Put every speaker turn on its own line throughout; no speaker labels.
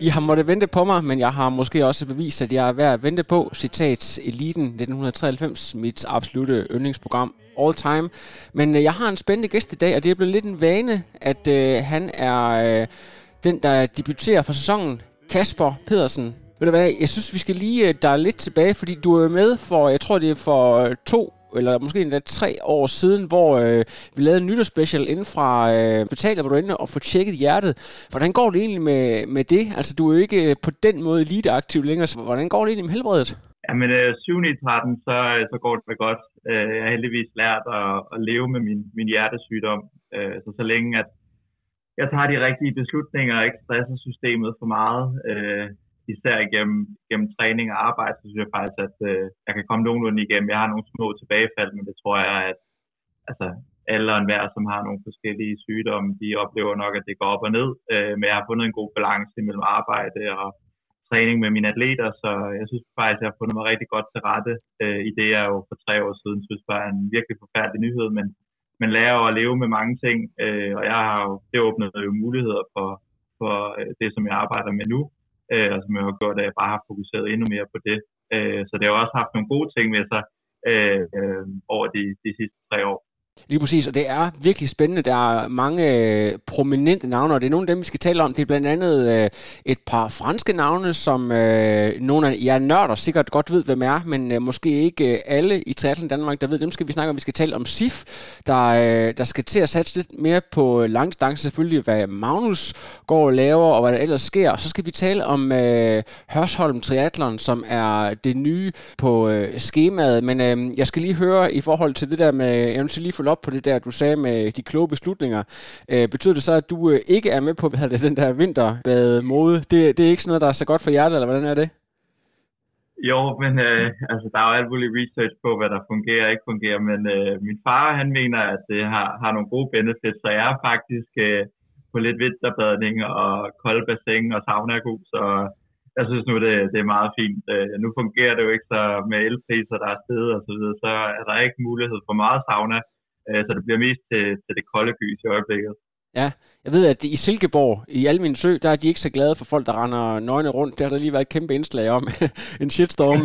I har måttet vente på mig, men jeg har måske også bevist, at jeg er værd at vente på. Citat Eliten 1993, mit absolute yndlingsprogram all time. Men øh, jeg har en spændende gæst i dag, og det er blevet lidt en vane, at øh, han er øh, den, der debuterer for sæsonen. Kasper Pedersen. Ved du hvad, jeg synes, vi skal lige øh, der lidt tilbage, fordi du er med for, jeg tror det er for øh, to eller måske endda tre år siden, hvor øh, vi lavede en nytårsspecial inden fra øh, betaler, hvor du inde og få tjekket hjertet. Hvordan går det egentlig med, med det? Altså, du er jo ikke øh, på den måde eliteaktiv længere, så hvordan går det egentlig med helbredet?
Jamen, øh, 7. i 13, så, øh, så går det godt. Øh, jeg har heldigvis lært at, at leve med min, min hjertesygdom. Øh, så så længe, at jeg tager de rigtige beslutninger og ikke stresser systemet for meget, øh, især gennem, gennem træning og arbejde, så synes jeg faktisk, at øh, jeg kan komme nogenlunde igennem. Jeg har nogle små tilbagefald, men det tror jeg, at altså, alle og enhver, som har nogle forskellige sygdomme, de oplever nok, at det går op og ned. Øh, men jeg har fundet en god balance mellem arbejde og træning med mine atleter, så jeg synes faktisk, at jeg har fundet mig rigtig godt til rette øh, i det, jeg jo for tre år siden synes var en virkelig forfærdelig nyhed, men man lærer jo at leve med mange ting, øh, og jeg har jo, det åbnet jo muligheder for, for øh, det, som jeg arbejder med nu, øh, og som jeg har gjort, at jeg bare har fokuseret endnu mere på det. Øh, så det har også haft nogle gode ting med sig øh, øh, over de, de sidste tre år.
Lige præcis, og det er virkelig spændende. Der er mange øh, prominente navne, og det er nogle af dem, vi skal tale om. Det er blandt andet øh, et par franske navne, som øh, nogle af jer nørder sikkert godt ved, hvem er, men øh, måske ikke øh, alle i Triathlon Danmark, der ved, dem skal vi snakke om. Vi skal tale om SIF, der, øh, der skal til at satse lidt mere på øh, langdistance, selvfølgelig hvad Magnus går og laver, og hvad der ellers sker. Og så skal vi tale om øh, Hørsholm Triathlon, som er det nye på øh, skemaet. Men øh, jeg skal lige høre i forhold til det der med, jeg vil lige følge op på det der, du sagde med de kloge beslutninger. Øh, betyder det så, at du øh, ikke er med på hvad det, den der vinterbade-mode? Det, det er ikke sådan noget, der er så godt for hjertet, eller hvordan er det?
Jo, men øh, altså, der er jo alt muligt research på, hvad der fungerer og ikke fungerer, men øh, min far, han mener, at det har, har nogle gode benefits, så jeg er faktisk øh, på lidt vinterbadning og kold bassin og sauna så jeg synes nu, det, det er meget fint. Øh, nu fungerer det jo ikke så med elpriser, der er stedet og så videre, så er der ikke mulighed for meget sauna, Øh, så det bliver mest til, til det kolde gys i øjeblikket.
Ja, jeg ved, at i Silkeborg, i Almin Sø, der er de ikke så glade for folk, der render nøgne rundt. Der har der lige været et kæmpe indslag om en shitstorm,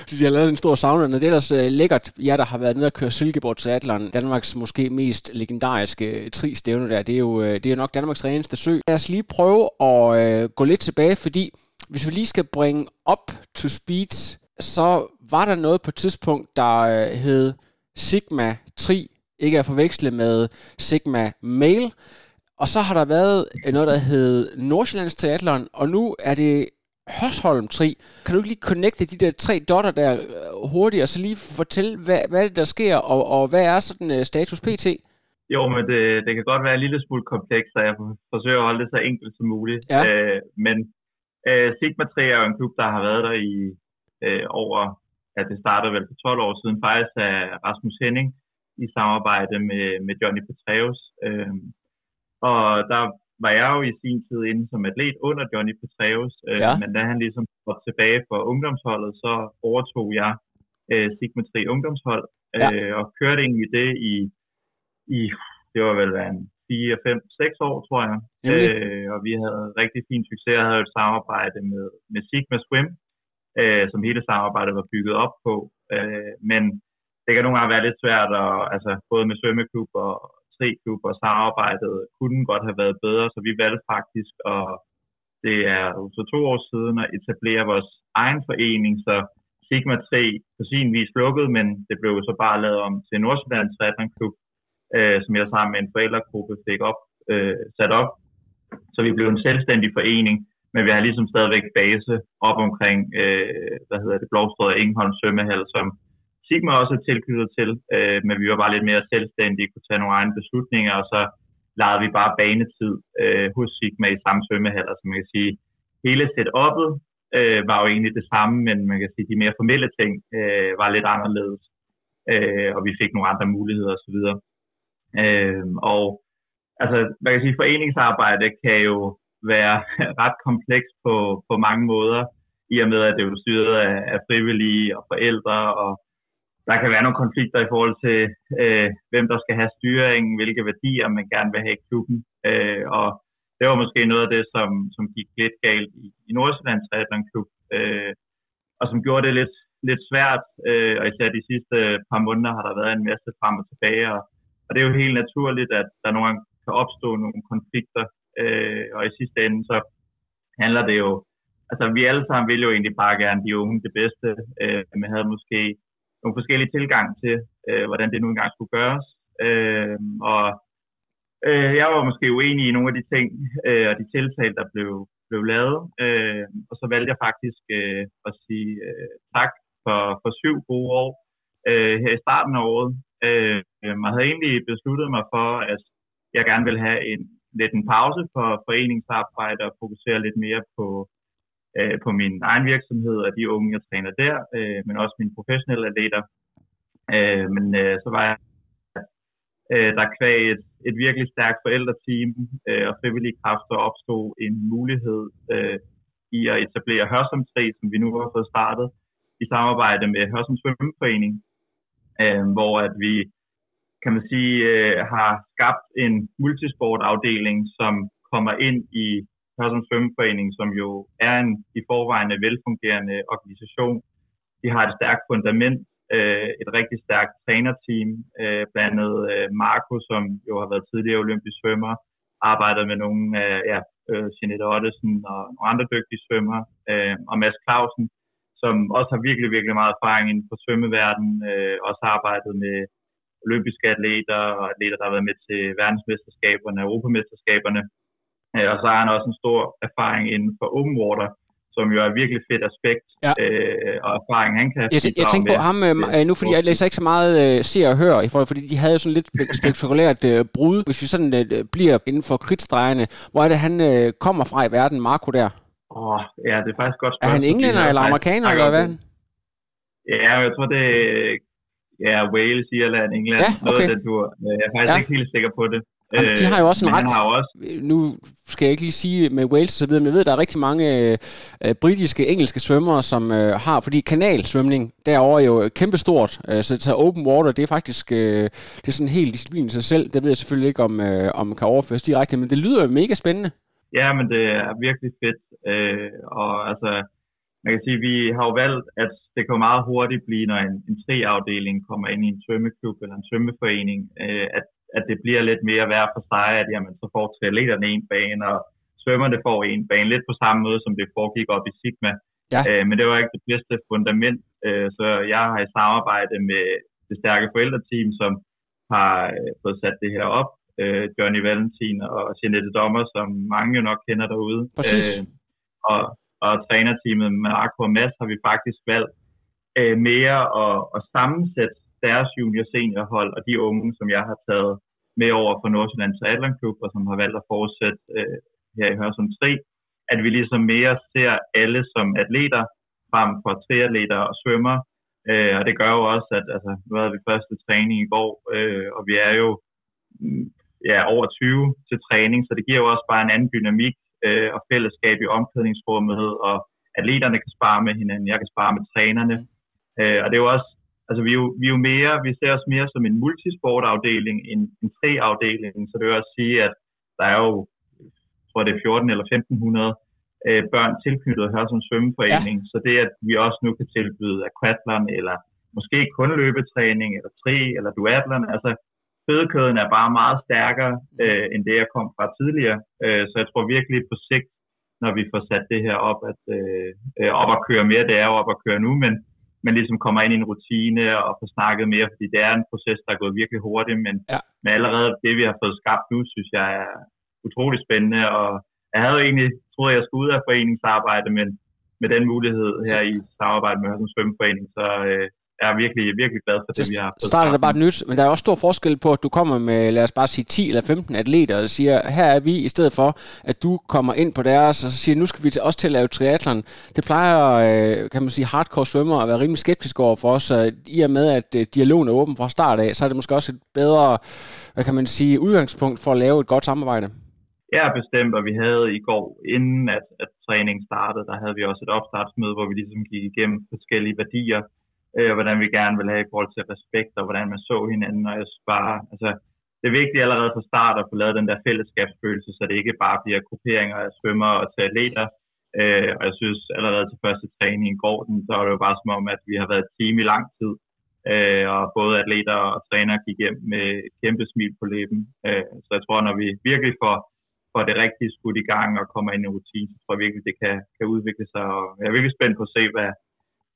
fordi de har lavet en stor sauna. Det er ellers uh, lækkert, jer der har været nede og køre Silkeborg til Danmarks måske mest legendariske tri-stævne der. Det er, jo, øh, det er jo nok Danmarks reneste sø. Lad os lige prøve at uh, gå lidt tilbage, fordi hvis vi lige skal bringe op to speed, så var der noget på et tidspunkt, der uh, hed Sigma Tri ikke at forveksle med Sigma Mail. Og så har der været noget, der hed Nordsjællands Triathlon, og nu er det Hørsholm Tri. Kan du ikke lige connecte de der tre dotter der øh, hurtigt, og så lige fortælle, hvad, hvad det, der sker, og, og hvad er sådan uh, status pt?
Jo, men det, det kan godt være en lille smule komplekst, så jeg forsøger at holde det så enkelt som muligt.
Ja.
Øh, men øh, Sigma 3 er jo en klub, der har været der i øh, over, at det startede vel for 12 år siden, faktisk af Rasmus Henning, i samarbejde med, med Johnny Petraeus. Øh, og der var jeg jo i sin tid inde som atlet under Johnny Petraeus, øh, ja. men da han ligesom var tilbage for ungdomsholdet, så overtog jeg øh, Sigma 3 ungdomshold, øh, ja. og kørte egentlig det i, i det var vel en 4, 5, 6 år, tror jeg. Øh, og vi havde rigtig fin succes. Jeg havde et samarbejde med, med Sigma Swim, øh, som hele samarbejdet var bygget op på. Øh, men det kan nogle gange være lidt svært, og, altså, både med svømmeklub og triklub og samarbejdet kunne godt have været bedre, så vi valgte faktisk, og det er så to år siden, at etablere vores egen forening, så Sigma 3 på sin vis lukket, men det blev så bare lavet om til Nordsjællands Triathlon øh, som jeg sammen med en forældregruppe fik op, øh, sat op. Så vi blev en selvstændig forening, men vi har ligesom stadigvæk base op omkring, øh, hvad hedder det, Blåstrød og Ingeholm Svømmehal, som Sigma også er tilknyttet til, øh, men vi var bare lidt mere selvstændige, kunne tage nogle egne beslutninger, og så lejede vi bare banetid øh, hos Sigma i samme svømmehaller, så man kan sige, hele setup'et øh, var jo egentlig det samme, men man kan sige, de mere formelle ting øh, var lidt anderledes, øh, og vi fik nogle andre muligheder osv. Øh, og altså, man kan sige, foreningsarbejde kan jo være ret kompleks på, på mange måder, i og med, at det er jo styret af, af frivillige og forældre, og der kan være nogle konflikter i forhold til, øh, hvem der skal have styringen, hvilke værdier man gerne vil have i klubben. Øh, og det var måske noget af det, som, som gik lidt galt i, i Nordsjællands Triathlon Klub, øh, og som gjorde det lidt, lidt svært, øh, og især de sidste par måneder har der været en masse frem og tilbage, og, og det er jo helt naturligt, at der nogle gange kan opstå nogle konflikter, øh, og i sidste ende så handler det jo, altså vi alle sammen vil jo egentlig bare gerne de unge det bedste, øh, men havde måske nogle forskellige tilgang til, øh, hvordan det nu engang skulle gøres, øh, og Øh, jeg var måske uenig i nogle af de ting øh, og de tiltag, der blev, blev lavet. Øh, og så valgte jeg faktisk øh, at sige øh, tak for, for syv gode år øh, her i starten af året. Øh, jeg havde egentlig besluttet mig for, at jeg gerne ville have en lidt en pause for foreningsarbejde og fokusere lidt mere på, øh, på min egen virksomhed og de unge, jeg træner der, øh, men også mine professionelle atleter. Øh, men øh, så var jeg øh, der kvæg et, et virkelig stærkt forældreteam øh, og frivillige kræfter opstod en mulighed øh, i at etablere Hørsum 3, som vi nu har fået startet, i samarbejde med Hørsum Svømmeforening, øh, hvor at vi kan man sige, øh, har skabt en multisportafdeling, som kommer ind i Hørsholm Svømmeforening, som jo er en i forvejen velfungerende organisation. De har et stærkt fundament øh, et rigtig stærkt trænerteam, øh, blandt andet øh, Marco, som jo har været tidligere olympisk svømmer, arbejder med nogle af øh, ja, øh, Jeanette Ottesen og nogle andre dygtige svømmer, øh, og Mads Clausen, som også har virkelig, virkelig meget erfaring inden for svømmeverdenen, øh, også har arbejdet med olympiske atleter og atleter, der har været med til verdensmesterskaberne og europamesterskaberne. Øh, og så har han også en stor erfaring inden for open water, som jo er et virkelig fedt aspekt ja. øh, og erfaring, han kan
Jeg, jeg tænker på ham øh, øh, nu, fordi jeg læser ikke så meget øh, ser og hører, i forhold, fordi de havde sådan lidt spektakulært øh, brud, hvis vi sådan øh, bliver inden for kritstregene. Hvor er det, han øh, kommer fra i verden, Marco der?
Åh, oh, ja, det er faktisk godt
spørgsmål. Er han englænder eller amerikaner, eller hvad?
Ja, jeg tror, det er ja, Wales, Irland, England, ja, okay. noget af den tur. Jeg er faktisk ja. ikke helt sikker på det.
Jamen, de har jo også en ret... Har også... Nu skal jeg ikke lige sige med Wales og så videre, men jeg ved, at der er rigtig mange øh, britiske, engelske svømmere, som øh, har... Fordi kanalsvømning derovre er jo kæmpestort, øh, så, så open water, det er faktisk øh, det er sådan en hel disciplin i sig selv. Det ved jeg selvfølgelig ikke, om, øh, om kan overføres direkte, men det lyder jo mega spændende.
Ja, men det er virkelig fedt. Øh, og altså, man kan sige, vi har jo valgt, at det kan meget hurtigt blive, når en, en tre-afdeling kommer ind i en svømmeklub eller en svømmeforening, øh, at at det bliver lidt mere værd for sig, at jamen, så får triatleterne en bane, og svømmerne får en bane, lidt på samme måde, som det foregik op i Sigma. Ja. Øh, men det var ikke det bedste fundament, øh, så jeg har i samarbejde med det stærke forældreteam, som har øh, fået sat det her op, øh, Johnny Valentin og Jeanette Dommer, som mange jo nok kender derude.
Præcis.
Øh, og, og trænerteamet med Arco og Mads har vi faktisk valgt øh, mere at, at sammensætte deres junior seniorhold og de unge, som jeg har taget med over fra Nordsjællands Triathlon Klub, og som har valgt at fortsætte øh, her i Hørsum 3, at vi ligesom mere ser alle som atleter frem for triatleter og svømmer. Øh, og det gør jo også, at altså, nu havde vi første træning i går, øh, og vi er jo mm, ja, over 20 til træning, så det giver jo også bare en anden dynamik øh, og fællesskab i omklædningsrummet, og atleterne kan spare med hinanden, jeg kan spare med trænerne. Øh, og det er jo også altså vi er, jo, vi er jo mere, vi ser os mere som en multisportafdeling end en tre-afdeling, så det vil også sige, at der er jo, jeg tror det er 14 eller 1500 øh, børn tilknyttet her som svømmeforening, ja. så det at vi også nu kan tilbyde aquatlon, eller måske kun løbetræning, eller tri, eller duatlon, altså fødekøden er bare meget stærkere, øh, end det jeg kom fra tidligere, øh, så jeg tror virkelig på sigt, når vi får sat det her op, at øh, øh op at køre mere, det er jo op at køre nu, men man ligesom kommer ind i en rutine og får snakket mere, fordi det er en proces, der er gået virkelig hurtigt, men,
ja.
men allerede det, vi har fået skabt nu, synes jeg er utrolig spændende, og jeg havde jo egentlig troet, at jeg skulle ud af foreningsarbejde, men med den mulighed her i samarbejde med Hørsens Svømmeforening, så øh, jeg er virkelig, virkelig glad for det, vi har fået
starter det bare nyt, men der er også stor forskel på, at du kommer med, lad os bare sige, 10 eller 15 atleter, og siger, her er vi, i stedet for, at du kommer ind på deres, og så siger, nu skal vi også til at lave triathlon. Det plejer, øh, kan man sige, hardcore svømmer at være rimelig skeptisk over for os, så i og med, at øh, dialogen er åben fra start af, så er det måske også et bedre, hvad kan man sige, udgangspunkt for at lave et godt samarbejde.
Ja, bestemt, og vi havde i går, inden at, at træningen startede, der havde vi også et opstartsmøde, hvor vi ligesom gik igennem forskellige værdier, øh, hvordan vi gerne vil have i forhold til respekt, og hvordan man så hinanden, og jeg sparer. altså, det er vigtigt allerede fra start at få lavet den der fællesskabsfølelse, så det ikke bare bliver grupperinger af svømmer og til atleter, øh, og jeg synes allerede til første træning i går, så var det jo bare som om, at vi har været et team i lang tid, øh, og både atleter og træner gik hjem med et kæmpe smil på læben, øh, så jeg tror, når vi virkelig får får det rigtige skudt i gang og kommer ind i rutinen, så tror jeg virkelig, det kan, kan udvikle sig. Og jeg er virkelig spændt på at se, hvad,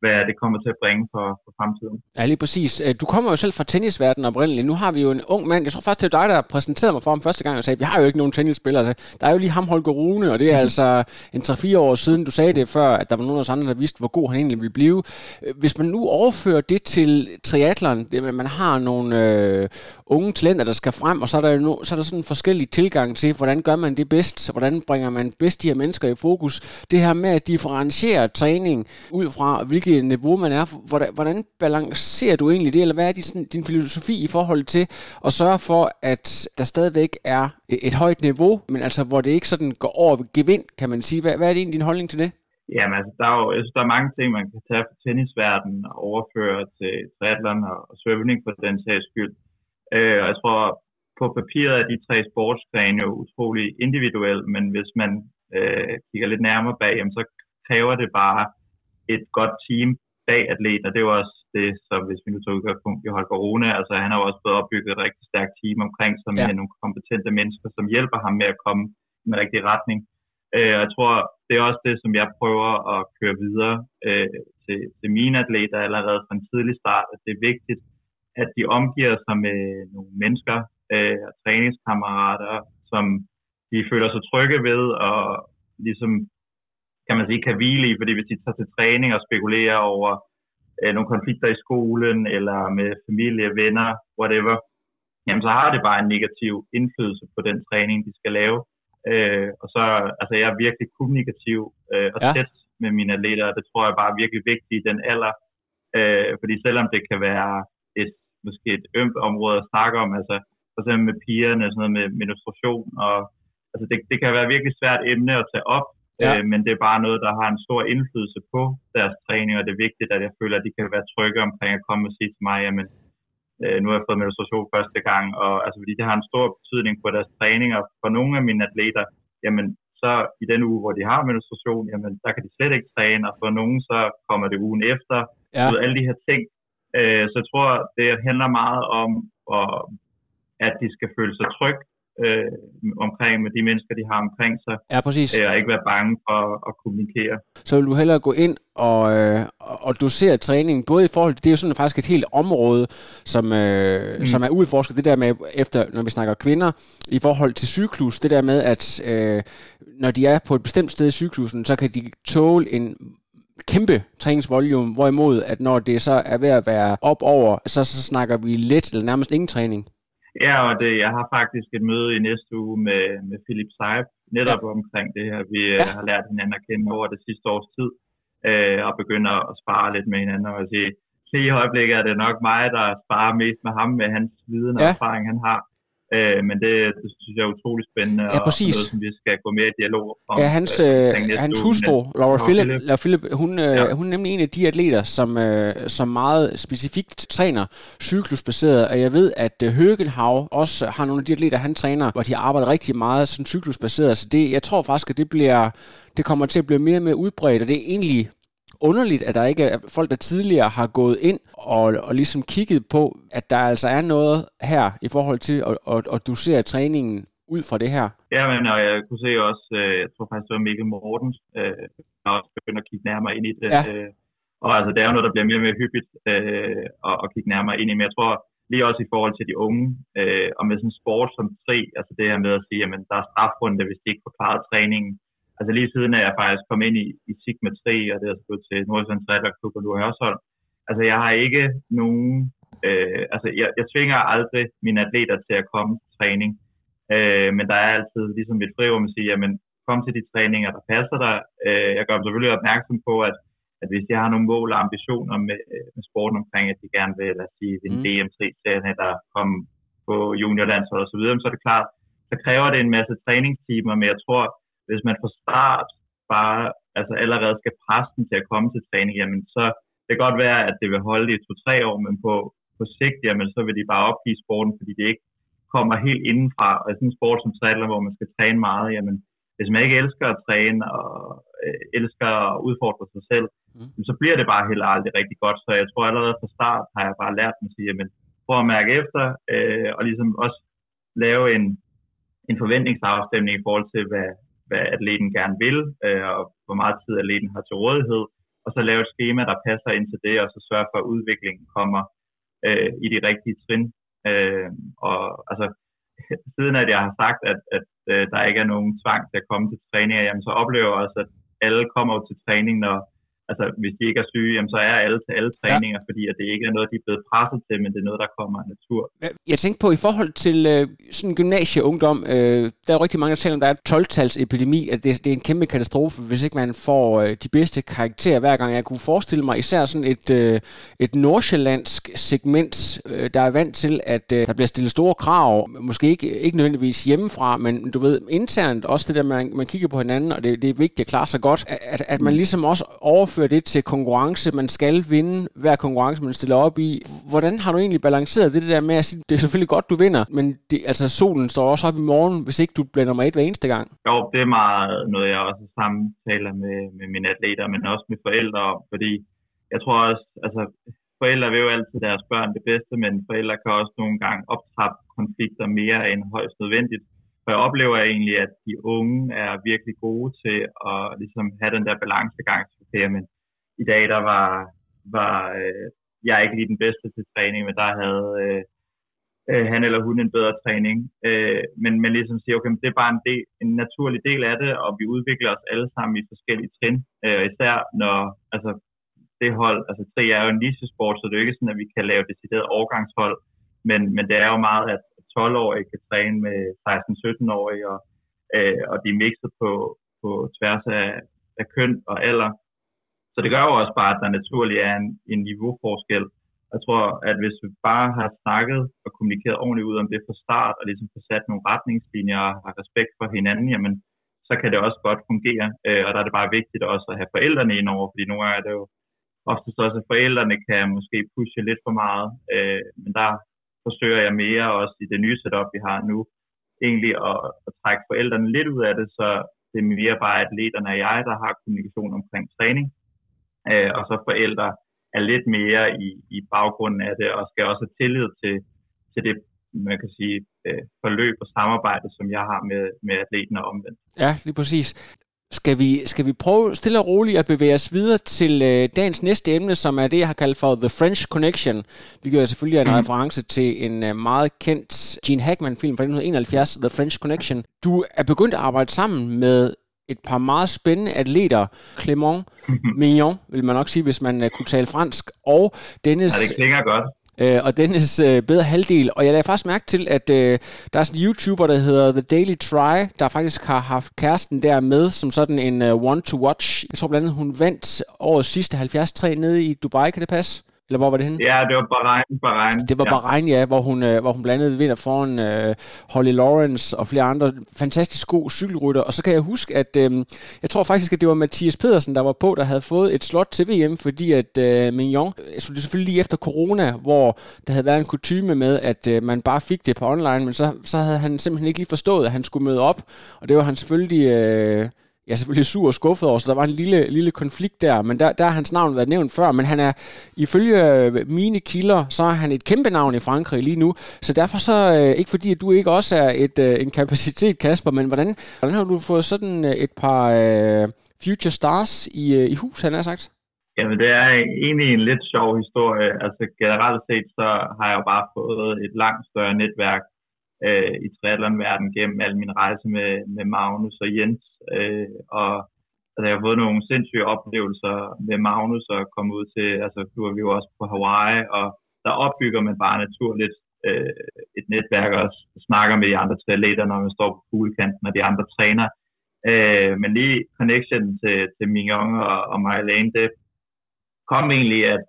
hvad det kommer til at bringe for, for fremtiden.
Ja, lige præcis. Øh, du kommer jo selv fra tennisverdenen oprindeligt. Nu har vi jo en ung mand, jeg tror faktisk, det er dig, der præsenterede mig for ham første gang, og sagde, vi har jo ikke nogen tennisspillere. Altså, der er jo lige ham, Holger Rune, og det er mm. altså en 3-4 år siden, du sagde det før, at der var nogen af os andre, der vidste, hvor god han egentlig ville blive. Øh, hvis man nu overfører det til triathlon, det, man har nogle øh, unge talenter, der skal frem, og så er der jo no, så er der sådan en forskellig tilgang til, hvordan gør man det bedst, hvordan bringer man bedst de her mennesker i fokus. Det her med at differentiere træning ud fra, hvilke niveau man er. Hvordan, hvordan balancerer du egentlig det, eller hvad er din, din filosofi i forhold til at sørge for, at der stadigvæk er et højt niveau, men altså hvor det ikke sådan går over gevind, kan man sige. Hvad, hvad er det egentlig din holdning til det?
Jamen altså, der er jo, jeg synes, der er mange ting, man kan tage fra tennisverdenen og overføre til triathlon og, og svømning på den sags skyld. Øh, og jeg tror, på papiret er de tre sportsgrene jo utrolig individuelle, men hvis man øh, kigger lidt nærmere bag, jamen, så kræver det bare et godt team bag atleten, og det er jo også det, så hvis vi nu tager udgangspunkt i Holger Rune, altså han har jo også fået opbygget et rigtig stærkt team omkring med ja. nogle kompetente mennesker, som hjælper ham med at komme i den rigtige retning. Øh, jeg tror, det er også det, som jeg prøver at køre videre øh, til, til mine atleter allerede fra en tidlig start, at det er vigtigt, at de omgiver sig med nogle mennesker øh, og træningskammerater, som de føler sig trygge ved, og ligesom kan man sige, kan hvile i, fordi hvis de tager til træning og spekulerer over øh, nogle konflikter i skolen, eller med familie, venner, whatever, jamen så har det bare en negativ indflydelse på den træning, de skal lave. Øh, og så, altså jeg er virkelig kommunikativ øh, og ja. tæt med mine atleter, og det tror jeg bare er virkelig vigtigt i den alder, øh, fordi selvom det kan være et, måske et ømt område at snakke om, altså for eksempel med pigerne, sådan noget med menstruation, og altså det, det kan være virkelig svært emne at tage op, Ja. Øh, men det er bare noget, der har en stor indflydelse på deres træning, og det er vigtigt, at jeg føler, at de kan være trygge omkring at komme og sige til mig, jamen, øh, nu har jeg fået menstruation første gang, og altså, fordi det har en stor betydning på deres træning, og for nogle af mine atleter, jamen, så i den uge, hvor de har menstruation, jamen, der kan de slet ikke træne, og for nogen, så kommer det ugen efter, ja. ved alle de her ting. Øh, så jeg tror, det handler meget om, og, at de skal føle sig trygge øh, omkring med de mennesker, de har omkring sig.
Ja, præcis.
Øh, og ikke være bange for at kommunikere.
Så vil du hellere gå ind og, øh, og dosere træningen, både i forhold til, det er jo sådan faktisk et helt område, som, øh, mm. som er udforsket, det der med, efter, når vi snakker kvinder, i forhold til cyklus, det der med, at øh, når de er på et bestemt sted i cyklusen, så kan de tåle en kæmpe træningsvolume, hvorimod at når det så er ved at være op over, så, så snakker vi let eller nærmest ingen træning.
Ja, og det, jeg har faktisk et møde i næste uge med, med Philip Seib, netop ja. omkring det her. Vi ja. har lært hinanden at kende over det sidste års tid, øh, og begynder at spare lidt med hinanden. Og sige, lige i øjeblikket er det nok mig, der sparer mest med ham, med hans viden og ja. erfaring, han har. Øh, men det, det synes jeg er utrolig spændende,
ja, præcis.
og noget, som vi skal gå mere i dialog om.
Ja, hans, øh, hans hustru, Laura Philip, Laura Philip hun, øh, ja. hun er nemlig en af de atleter, som, øh, som meget specifikt træner cyklusbaseret, og jeg ved, at øh, Høgenhav også har nogle af de atleter, han træner, hvor de arbejder rigtig meget sådan cyklusbaseret, så det, jeg tror faktisk, at det bliver det kommer til at blive mere og mere udbredt, og det er egentlig underligt, at der ikke er folk, der tidligere har gået ind og, og ligesom kigget på, at der altså er noget her i forhold til at, at, at dosere træningen ud fra det her.
Ja, men og jeg kunne se også, øh, jeg tror faktisk, det var Mikkel Mortens, øh, der også begyndte at kigge nærmere ind i det. Ja. Øh, Og altså, det er jo noget, der bliver mere og mere hyppigt at, at kigge nærmere ind i. Men jeg tror lige også i forhold til de unge, og med sådan sport som tre, altså det her med at sige, at der er strafrunde, hvis de ikke får klaret træningen. Altså lige siden er jeg faktisk kommet ind i, i Sigma 3, og det er gået til Nordsjællands Atlerklub og Lure Hørsholm. Altså jeg har ikke nogen, øh, altså jeg, jeg tvinger aldrig mine atleter til at komme til træning. Øh, men der er altid ligesom et frirum at sige, jamen kom til de træninger, der passer dig. Øh, jeg gør dem selvfølgelig opmærksom på, at, at hvis jeg har nogle mål og ambitioner med, med sporten omkring, at de gerne vil, lad os sige, vinde mm. DM3-serien, eller komme på juniorlandshold og så videre, så er det klart, så kræver det en masse træningstimer, men jeg tror, hvis man fra start bare altså allerede skal presse dem til at komme til træning, jamen så det kan godt være, at det vil holde i to-tre år, men på, på sigt, jamen så vil de bare opgive sporten, fordi det ikke kommer helt indenfra. Og sådan en sport som triathlon, hvor man skal træne meget, jamen hvis man ikke elsker at træne og øh, elsker at udfordre sig selv, mm. så bliver det bare heller aldrig rigtig godt. Så jeg tror allerede fra start har jeg bare lært dem at sige, jamen, prøv at mærke efter, øh, og ligesom også lave en, en forventningsafstemning i forhold til, hvad, hvad atleten gerne vil, øh, og hvor meget tid atleten har til rådighed, og så lave et schema, der passer ind til det, og så sørge for, at udviklingen kommer øh, i de rigtige trin. Øh, og altså, siden at jeg har sagt, at, at øh, der ikke er nogen tvang til at komme til træning, jamen, så oplever jeg også, at alle kommer til træning, når, altså hvis de ikke er syge, jamen, så er alle til alle træninger, ja. fordi at det ikke er noget, de er blevet presset til, men det er noget, der kommer af natur.
Jeg tænkte på, i forhold til øh, sådan gymnasieungdom, øh, der er jo rigtig mange, der taler om, der er 12-tals epidemi, at det, det er en kæmpe katastrofe, hvis ikke man får øh, de bedste karakterer hver gang. Jeg kunne forestille mig især sådan et, øh, et nordsjællandsk segment, øh, der er vant til, at øh, der bliver stillet store krav, måske ikke, ikke nødvendigvis hjemmefra, men du ved, internt også det der, man, man kigger på hinanden, og det, det er vigtigt at klare sig godt, at, at man ligesom også over overføre det til konkurrence. Man skal vinde hver konkurrence, man stiller op i. Hvordan har du egentlig balanceret det der med at sige, det er selvfølgelig godt, du vinder, men det, altså solen står også op i morgen, hvis ikke du bliver nummer et hver eneste gang?
Jo, det er meget noget, jeg også samtaler med, med mine atleter, men også med forældre om, fordi jeg tror også, altså forældre vil jo altid deres børn det bedste, men forældre kan også nogle gange optrappe konflikter mere end højst nødvendigt. For jeg oplever egentlig, at de unge er virkelig gode til at ligesom have den der balancegang. Okay, men i dag der var, var øh, jeg ikke lige den bedste til træning, men der havde øh, øh, han eller hun en bedre træning. Øh, men, man ligesom siger, okay, men det er bare en, del, en naturlig del af det, og vi udvikler os alle sammen i forskellige trin. Øh, især når altså, det hold, altså tre er jo en lise sport, så det er jo ikke sådan, at vi kan lave decideret overgangshold, men, men det er jo meget, at 12-årige kan træne med 16-17-årige, og, øh, og de er mixet på, på tværs af, af køn og alder. Så det gør jo også bare, at der naturligt er en, en niveauforskel. Jeg tror, at hvis vi bare har snakket og kommunikeret ordentligt ud om det fra start, og ligesom sat nogle retningslinjer og har respekt for hinanden, jamen, så kan det også godt fungere. Øh, og der er det bare vigtigt også at have forældrene ind over, fordi nogle gange er det jo oftest også, at forældrene kan måske pushe lidt for meget. Øh, men der forsøger jeg mere også i det nye setup, vi har nu, egentlig at, at trække forældrene lidt ud af det, så det er mere bare atleterne og jeg, der har kommunikation omkring træning, øh, og så forældre er lidt mere i, i baggrunden af det, og skal også have tillid til, til det, man kan sige, øh, forløb og samarbejde, som jeg har med, med atleten og omvendt.
Ja, lige præcis. Skal vi, skal vi prøve stille og roligt at bevæge os videre til øh, dagens næste emne, som er det, jeg har kaldt for The French Connection. Vi gør selvfølgelig en mm. reference til en øh, meget kendt Gene Hackman-film fra 1971, The French Connection. Du er begyndt at arbejde sammen med et par meget spændende atleter, Clément Mignon, vil man nok sige, hvis man uh, kunne tale fransk, og Dennis...
Ja, det klinger godt.
Uh, og Dennis uh, bedre halvdel. Og jeg lagde faktisk mærke til, at uh, der er sådan en YouTuber, der hedder The Daily Try, der faktisk har haft kæresten der med som sådan en uh, one to watch. Jeg tror blandt andet, hun vandt årets sidste 73 nede i Dubai, kan det passe? Eller hvor var det henne?
Ja, det var Bahrain. Bahrain.
Det var
ja.
Bahrain, ja, hvor hun, øh, hvor hun blandt andet vinder foran øh, Holly Lawrence og flere andre fantastisk gode cykelrytter. Og så kan jeg huske, at øh, jeg tror faktisk, at det var Mathias Pedersen, der var på, der havde fået et slot til VM, fordi at øh, Mignon, så det selvfølgelig lige efter corona, hvor der havde været en kutyme med, at øh, man bare fik det på online, men så, så havde han simpelthen ikke lige forstået, at han skulle møde op. Og det var han selvfølgelig... Øh, jeg er selvfølgelig sur og skuffet over, så der var en lille, lille konflikt der, men der, der har hans navn været nævnt før, men han er, ifølge øh, mine kilder, så er han et kæmpe navn i Frankrig lige nu, så derfor så, øh, ikke fordi at du ikke også er et, øh, en kapacitet, Kasper, men hvordan, hvordan har du fået sådan et par uh, future stars i, uh, i hus, han har sagt?
Jamen, det er egentlig en lidt sjov historie. Altså generelt set, så har jeg jo bare fået et langt større netværk øh, i triathlon-verden gennem al min rejse med, med Magnus og Jens. Øh, og altså, jeg har fået nogle sindssyge oplevelser med Magnus og komme ud til, altså nu er vi jo også på Hawaii, og der opbygger man bare naturligt øh, et netværk og snakker med de andre triatleter, når man står på fuglekanten, og de andre træner. Øh, men lige connection til, til Mignon og, og Marlene, det kom egentlig at,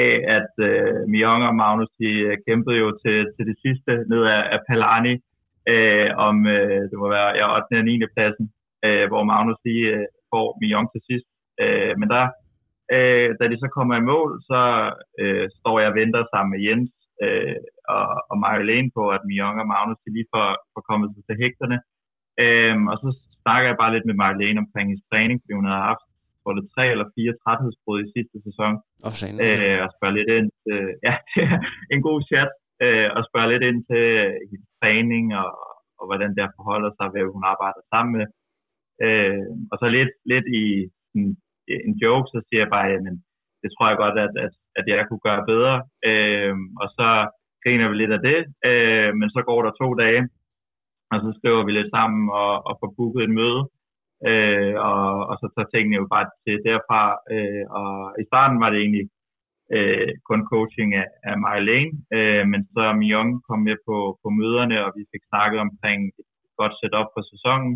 af, at øh, Mignon og Magnus, de øh, kæmpede jo til, til det sidste ned af, af Palani, øh, om øh, det må være ja, 8. og 9. pladsen, øh, hvor Magnus lige øh, får Mignon til sidst. Øh, men der, øh, da de så kommer i mål, så øh, står jeg og venter sammen med Jens øh, og, og Marlene på, at Mignon og Magnus de lige får, får kommet til hægterne. Øh, og så snakker jeg bare lidt med Marlene omkring hendes træning, fordi hun havde haft tror det, tre eller fire træthedsbrud i sidste sæson.
Og, satan,
Øh, og spørger lidt ind til, ja, en god chat, øh, og spørger lidt ind til hendes træning, og, og hvordan det forholder sig, hvad hun arbejder sammen med. Øh, og så lidt, lidt i en, en joke, så siger jeg bare, jamen, det tror jeg godt, at, at, at jeg kunne gøre bedre. Øh, og så griner vi lidt af det, øh, men så går der to dage, og så skriver vi lidt sammen og, og får booket et møde, øh, og, og så tager tingene jo bare til derfra. Øh, og i starten var det egentlig øh, kun coaching af, af mig alene, øh, men så Myung kom med på, på møderne, og vi fik snakket omkring et godt setup for sæsonen.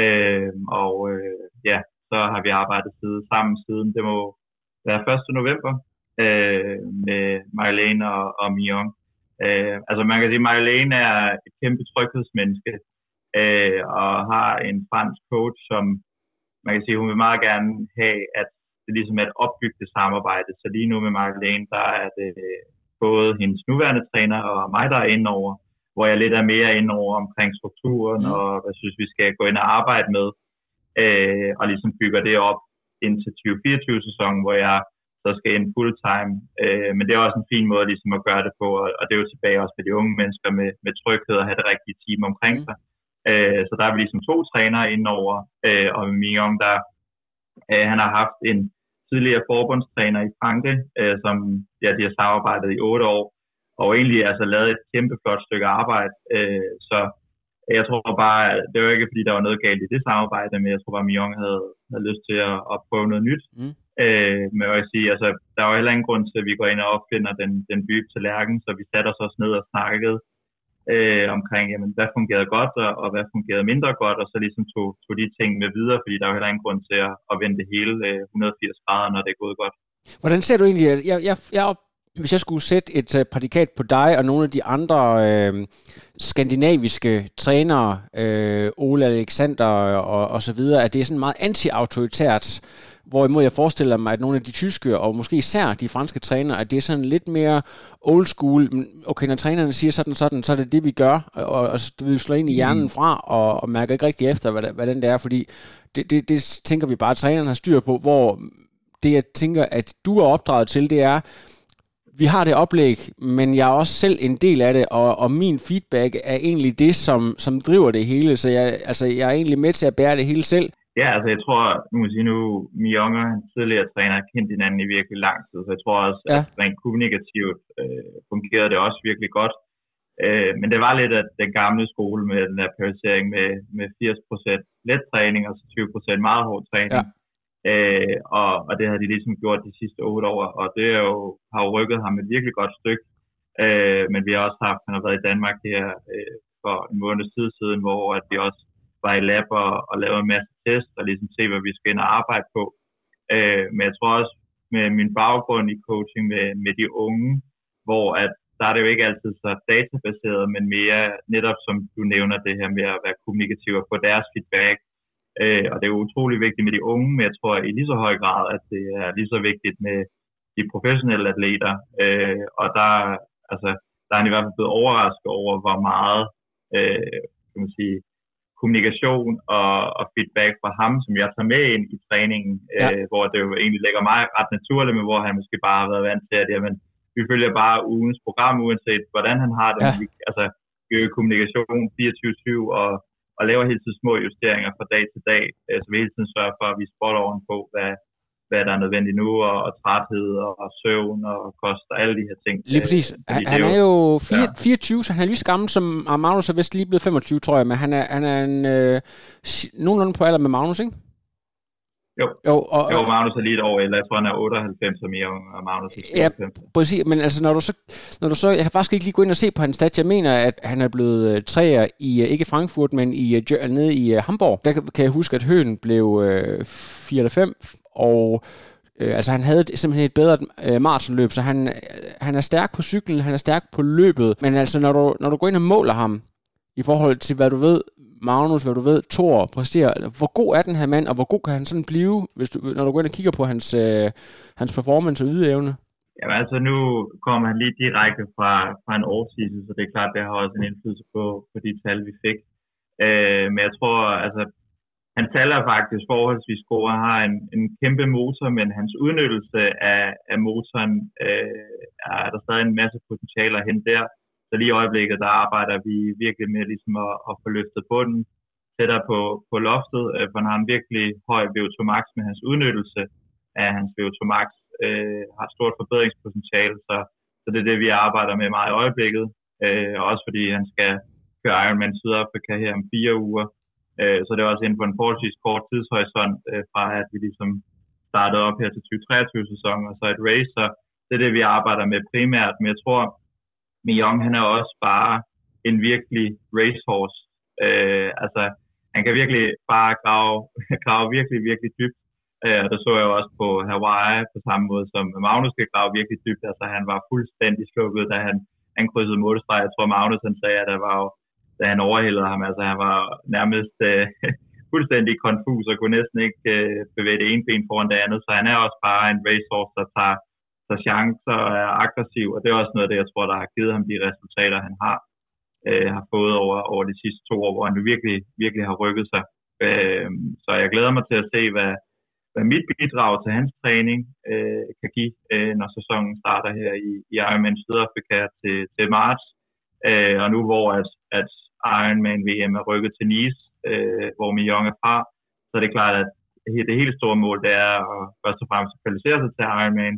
Øh, og øh, ja, så har vi arbejdet side, sammen siden, det må være 1. november, øh, med Marlene og, og Myung. Øh, altså man kan sige, at Marlene er et kæmpe tryghedsmenneske, øh, og har en fransk coach, som man kan sige, hun vil meget gerne have, at det ligesom er et opbygget samarbejde. Så lige nu med Marlene, der er det både hendes nuværende træner og mig, der er inde over, hvor jeg lidt er mere inde over omkring strukturen, og hvad synes vi skal gå ind og arbejde med, øh, og ligesom bygger det op indtil 2024-sæsonen, hvor jeg så skal ind fulltime. Øh, men det er også en fin måde ligesom at gøre det på, og det er jo tilbage også med de unge mennesker med, med tryghed og have det rigtige team omkring sig. Øh, så der er vi ligesom to trænere indover, øh, og Mignon, der øh, han har haft en tidligere forbundstræner i Frankrig, øh, som ja, de har samarbejdet i otte år, og egentlig altså lavet et kæmpe flot stykke arbejde. Øh, så jeg tror bare, det var ikke fordi, der var noget galt i det samarbejde, men jeg tror bare, Mignon havde, havde lyst til at, at prøve noget nyt.
Mm.
Øh, men jeg vil sige, altså, der var heller ingen grund til, at vi går ind og opfinder den, den dybe tallerken, så vi satte os også ned og snakkede øh, omkring, jamen, hvad fungerede godt, og, og hvad fungerede mindre godt, og så ligesom tog, tog de ting med videre, fordi der er jo heller ingen grund til at, at vende det hele øh, 180 grader, når det er gået godt.
Hvordan ser du egentlig, jeg, jeg, jeg hvis jeg skulle sætte et uh, prædikat på dig og nogle af de andre øh, skandinaviske trænere, øh, Ole Alexander og, og så videre, at det er sådan meget anti-autoritært, hvorimod jeg forestiller mig, at nogle af de tyske, og måske især de franske trænere, at det er sådan lidt mere old school. Okay, når trænerne siger sådan sådan, så er det det, vi gør, og, og vi slår ind i hjernen fra, og, og mærker ikke rigtig efter, hvad, hvordan det er, fordi det, det, det tænker vi bare, at træneren har styr på, hvor det, jeg tænker, at du er opdraget til, det er, vi har det oplæg, men jeg er også selv en del af det, og, og min feedback er egentlig det, som, som driver det hele, så jeg, altså, jeg er egentlig med til at bære det hele selv.
Ja, altså jeg tror, nu må sige nu, Mion og hans tidligere træner har kendt hinanden i virkelig lang tid, så jeg tror også, ja. at rent kommunikativt øh, fungerede det også virkelig godt. Øh, men det var lidt af den gamle skole med den der prioritering med, med 80% let træning og så 20% meget hård træning. Ja. Øh, og, og det har de ligesom gjort de sidste otte år, og det er jo, har jo rykket ham et virkelig godt stykke. Øh, men vi har også haft, han har været i Danmark her øh, for en måned tid siden, hvor at vi også var i lab og, og lavede en masse test og ligesom se, hvad vi skal ind og arbejde på. Øh, men jeg tror også med min baggrund i coaching med, med de unge, hvor at der er det jo ikke altid så databaseret, men mere netop som du nævner det her med at være kommunikativ og få deres feedback, Øh, og det er utrolig vigtigt med de unge, men jeg tror i lige så høj grad, at det er lige så vigtigt med de professionelle atleter. Øh, og der, altså, der er han i hvert fald blevet overrasket over, hvor meget øh, kan man sige, kommunikation og, og feedback fra ham, som jeg tager med ind i træningen, ja. øh, hvor det jo egentlig ligger mig ret naturligt, men hvor han måske bare har været vant til, at jamen, vi følger bare ugens program, uanset hvordan han har det. Ja. Vi, altså, kommunikation 24-7, og og laver hele tiden små justeringer fra dag til dag, øh, så vi hele tiden sørger for, at vi spotter oven på, hvad, hvad der er nødvendigt nu, og, og træthed og, og søvn og kost og alle de her ting.
Lige præcis.
Øh,
Han, han
er
jo fire,
ja.
24, så han er lige så gammel som ah, Magnus er vist lige blevet 25, tror jeg, men han er, han er en, øh, nogenlunde på alder med Magnus, ikke?
Jo.
Jo, og,
Jo, Magnus er lige et år ældre. Jeg tror, han er 98 som jeg, og Magnus er
Ja,
94.
Præcis, men altså når du så, når du så, jeg kan faktisk ikke lige gå ind og se på hans stats, jeg mener, at han er blevet øh, træer i, øh, ikke Frankfurt, men i, øh, nede i Hamburg. Der kan, jeg huske, at Høen blev øh, 4 eller 5, og øh, altså han havde simpelthen et bedre øh, maratonløb, så han, han er stærk på cyklen, han er stærk på løbet, men altså når du, når du går ind og måler ham, i forhold til hvad du ved, Magnus, hvad du ved, Thor præsterer, hvor god er den her mand, og hvor god kan han sådan blive, hvis du, når du går ind og kigger på hans, øh, hans performance og ydeevne?
Jamen altså, nu kommer han lige direkte fra, fra en årsidse, så det er klart, det har også en indflydelse på, på de tal, vi fik. Øh, men jeg tror, altså, han taler faktisk forholdsvis god. og har en, en kæmpe motor, men hans udnyttelse af, af motoren øh, er der stadig en masse potentiale hen der. Så lige i øjeblikket, der arbejder vi virkelig med ligesom at, at få løftet bunden tættere på, på loftet, øh, for han har en virkelig høj VO2 max med hans udnyttelse af hans VO2 max, øh, har stort forbedringspotentiale, så, så det er det, vi arbejder med meget i øjeblikket. Øh, og også fordi han skal køre Ironman Sydafrika her om fire uger, øh, så det er også inden for en forholdsvis kort tidshorisont øh, fra, at vi ligesom startede op her til 2023-sæsonen, og så et race, så det er det, vi arbejder med primært, men jeg tror, Mion, han er også bare en virkelig racehorse. Øh, altså, han kan virkelig bare grave, grave virkelig, virkelig dybt. Øh, og det så jeg jo også på Hawaii på samme måde, som Magnus kan grave virkelig dybt. Altså, han var fuldstændig slukket, da han, han krydsede målstreg. Jeg tror, Magnus han sagde, at der var jo, da han overhældede ham, altså han var nærmest øh, fuldstændig konfus og kunne næsten ikke øh, bevæge det ene ben foran det andet. Så han er også bare en racehorse, der tager, tager chancer og er aggressiv. Og det er også noget af det, jeg tror, der har givet ham de resultater, han har øh, har fået over, over de sidste to år, hvor han virkelig, virkelig har rykket sig. Øh, så jeg glæder mig til at se, hvad, hvad mit bidrag til hans træning øh, kan give, øh, når sæsonen starter her i, i Ironman Sydafrika til, til marts. Øh, og nu hvor at, at Ironman VM er rykket til Nice, øh, hvor Mion er fra, så er det klart, at det helt store mål, det er at først og fremmest kvalificere sig til Ironman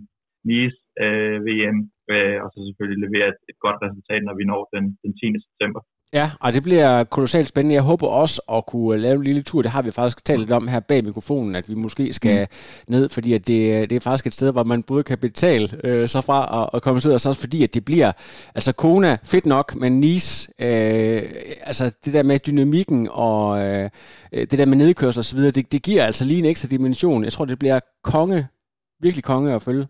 Nice øh, VM, øh, og så selvfølgelig levere et, et godt resultat, når vi når den, den 10. september.
Ja, og det bliver kolossalt spændende. Jeg håber også at kunne lave en lille tur. Det har vi faktisk talt lidt om her bag mikrofonen, at vi måske skal mm. ned, fordi at det, det er faktisk et sted, hvor man både kan betale øh, sig fra og, og komme ned, og så også fordi, at det bliver, altså Kona, fedt nok, men Nice, øh, altså det der med dynamikken og øh, det der med nedkørsel og så videre, det, det giver altså lige en ekstra dimension. Jeg tror, det bliver konge, virkelig konge at følge.